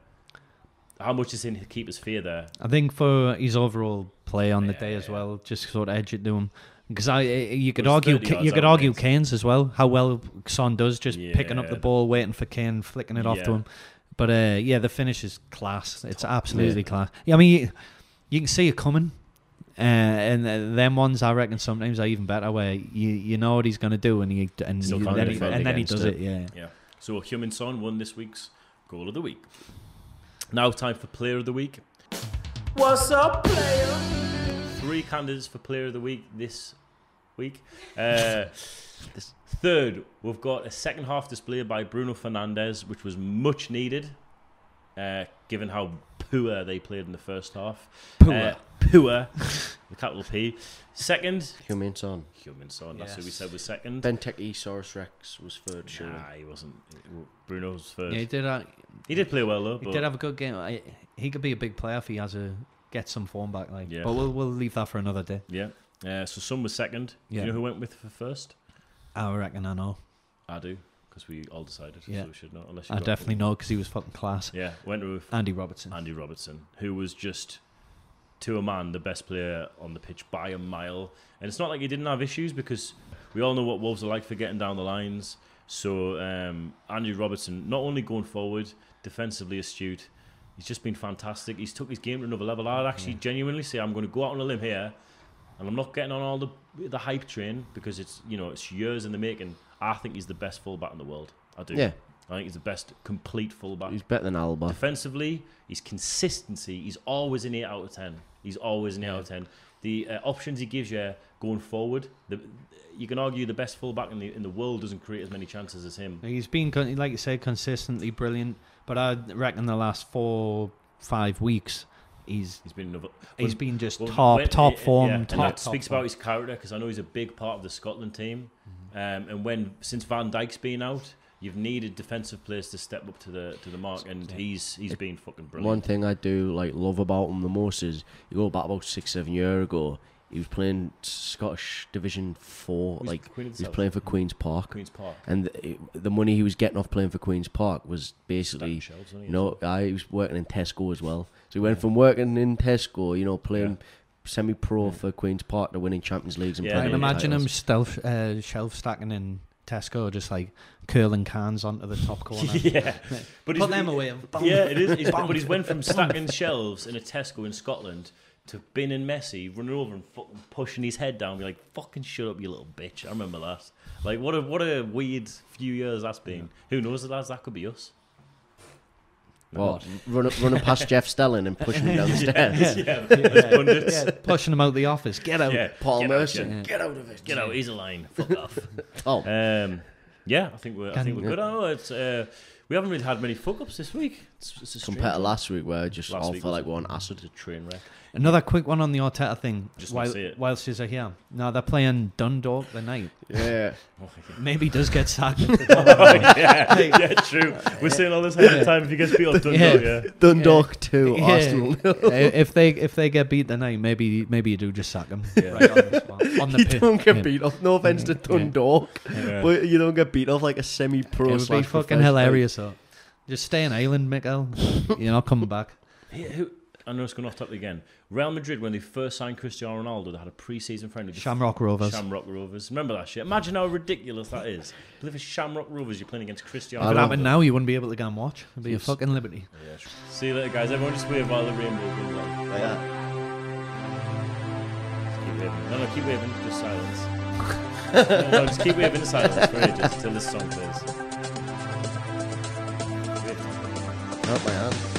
how much is in the keeper's fear there. I think for his overall play on the day as well, just sort of edge it to him. Because I, I- you could argue, 30 Ka- yards you could argue. Kane's as well. How well Son does just picking up the ball, waiting for Kane, flicking it off to him. But uh, yeah, the finish is class. It's absolutely Yeah. class. Yeah, I mean, you, you can see it coming. Uh, and uh, them ones, I reckon, sometimes are even better. Where you you know what he's going to do, and he and, Still you- then, he, and then he does it. it. Yeah. Yeah. So Heung-min Son won this week's goal of the week. Now time for player of the week. What's up, player? Three candidates for player of the week this week. Uh, this third, we've got a second half display by Bruno Fernandes, which was much needed, uh, given how poor they played in the first half. Poor. Uh, poor, the capital P. Second, Heung-min Son. Heung-min Son. That's who we said was second. Benteke Saurus Rex was third, surely. Nah, he wasn't. Bruno's third. Yeah, he did. Uh, He did play well though. he But did have a good game. I, he could be a big player if he has a get some form back. Like, Yeah. but we'll we'll leave that for another day. yeah. Uh, so Son was second. Do Yeah. you know who went with for first? I reckon I know. I do because we all decided. Yeah. So we should know. Unless you I definitely know because he was fucking class. Yeah, went with Andy Robertson. Andy Robertson, who was just to a man the best player on the pitch by a mile. And it's not like he didn't have issues because we all know what Wolves are like for getting down the lines. So um, Andy Robertson, not only going forward, defensively astute, he's just been fantastic. He's took his game to another level. I'd actually genuinely say I'm going to go out on a limb here, and I'm not getting on all the the hype train because it's you know it's years in the making. I think he's the best fullback in the world. I do. Yeah, I think he's the best complete fullback. he's better than Alba. Defensively, his consistency, he's always an 8 out of 10. He's always an 8 out of 10. The uh, options he gives you going forward, the, you can argue the best fullback in the in the world doesn't create as many chances as him. He's been, like you said, consistently brilliant. But I reckon the last four, five weeks, he's He's been another. he's well, been just well, top, when- top form. yeah, top, and that top speaks form. about his character because I know he's a big part of the Scotland team. Um, and when since Van Dijk's been out, you've needed defensive players to step up to the to the mark, and he's he's been fucking brilliant. One thing I do like love about him the most is you go back about six, seven year ago. He was playing Scottish Division Four, Who's like Queen of the he was South? playing for Queens Park, Queens Park. and the, the money he was getting off playing for Queens Park was basically, shelves, you know, as well? I was working in Tesco as well. So he went from working in Tesco, you know, playing semi-pro for Queens Park to winning Champions Leagues and Yeah, I can Premier League imagine him stealth, uh, shelf stacking in Tesco, just like curling cans onto the top corner. yeah, but Put he's- them away. Yeah, it is. He's, but he's went from stacking shelves in a Tesco in Scotland to being in Messi, running over and fucking pushing his head down, be like, "Fucking shut up, you little bitch." I remember that. Like, what a what a weird few years that's been. Who knows, lads? That could be us. What? Running, running past Jeff Stelling and pushing him down the stairs. yeah, as pundits. yeah, pushing him out the office. Get out. Yeah, Paul get out, Merson, yeah. get out of it. Get out, he's a line. Fuck off. Tom. Um, Yeah, I think we're. I think we're good. I know it's. Uh, we haven't really had many fuck ups this week. It's, it's Compared to last week, where I just Last all week felt was like we're on acid. It's a train wreck. Another quick one on the Arteta thing. Just wanna while, see it. whilst he's here. No, they're playing Dundalk the night. Yeah. Oh, Maybe he does get sacked. yeah, yeah, true. We're saying all this ahead of time. If he gets beat up, Dundalk, Yeah. yeah. Dundalk two, Yeah. Arsenal. Uh, if they if they get beat the night, maybe maybe you do just sack him Yeah. right on the spot. On the you pitch. don't get Yeah. beat off. No offense to Dundalk, Yeah. but you don't get beat off like a semi-pro. would be slash fucking professional. hilarious. though. Just stay in Ireland, Mikael. You're not coming back. Yeah, who, I know it's going off topic again. Real Madrid, when they first signed Cristiano Ronaldo, they had a pre-season friendly. the Shamrock Rovers. Shamrock Rovers. Remember that shit? Imagine how ridiculous that is. But if it's Shamrock Rovers, you're playing against Cristiano I If it. Ronaldo. happened now, you wouldn't be able to go and watch. It'd be a fucking liberty. Yeah, true. See you later, guys. Everyone just wave while the rainbow goes on. Like that. Keep waving. No, no, keep waving. Just silence. no, no, just keep waving in silence for ages until this song plays. Not my hand.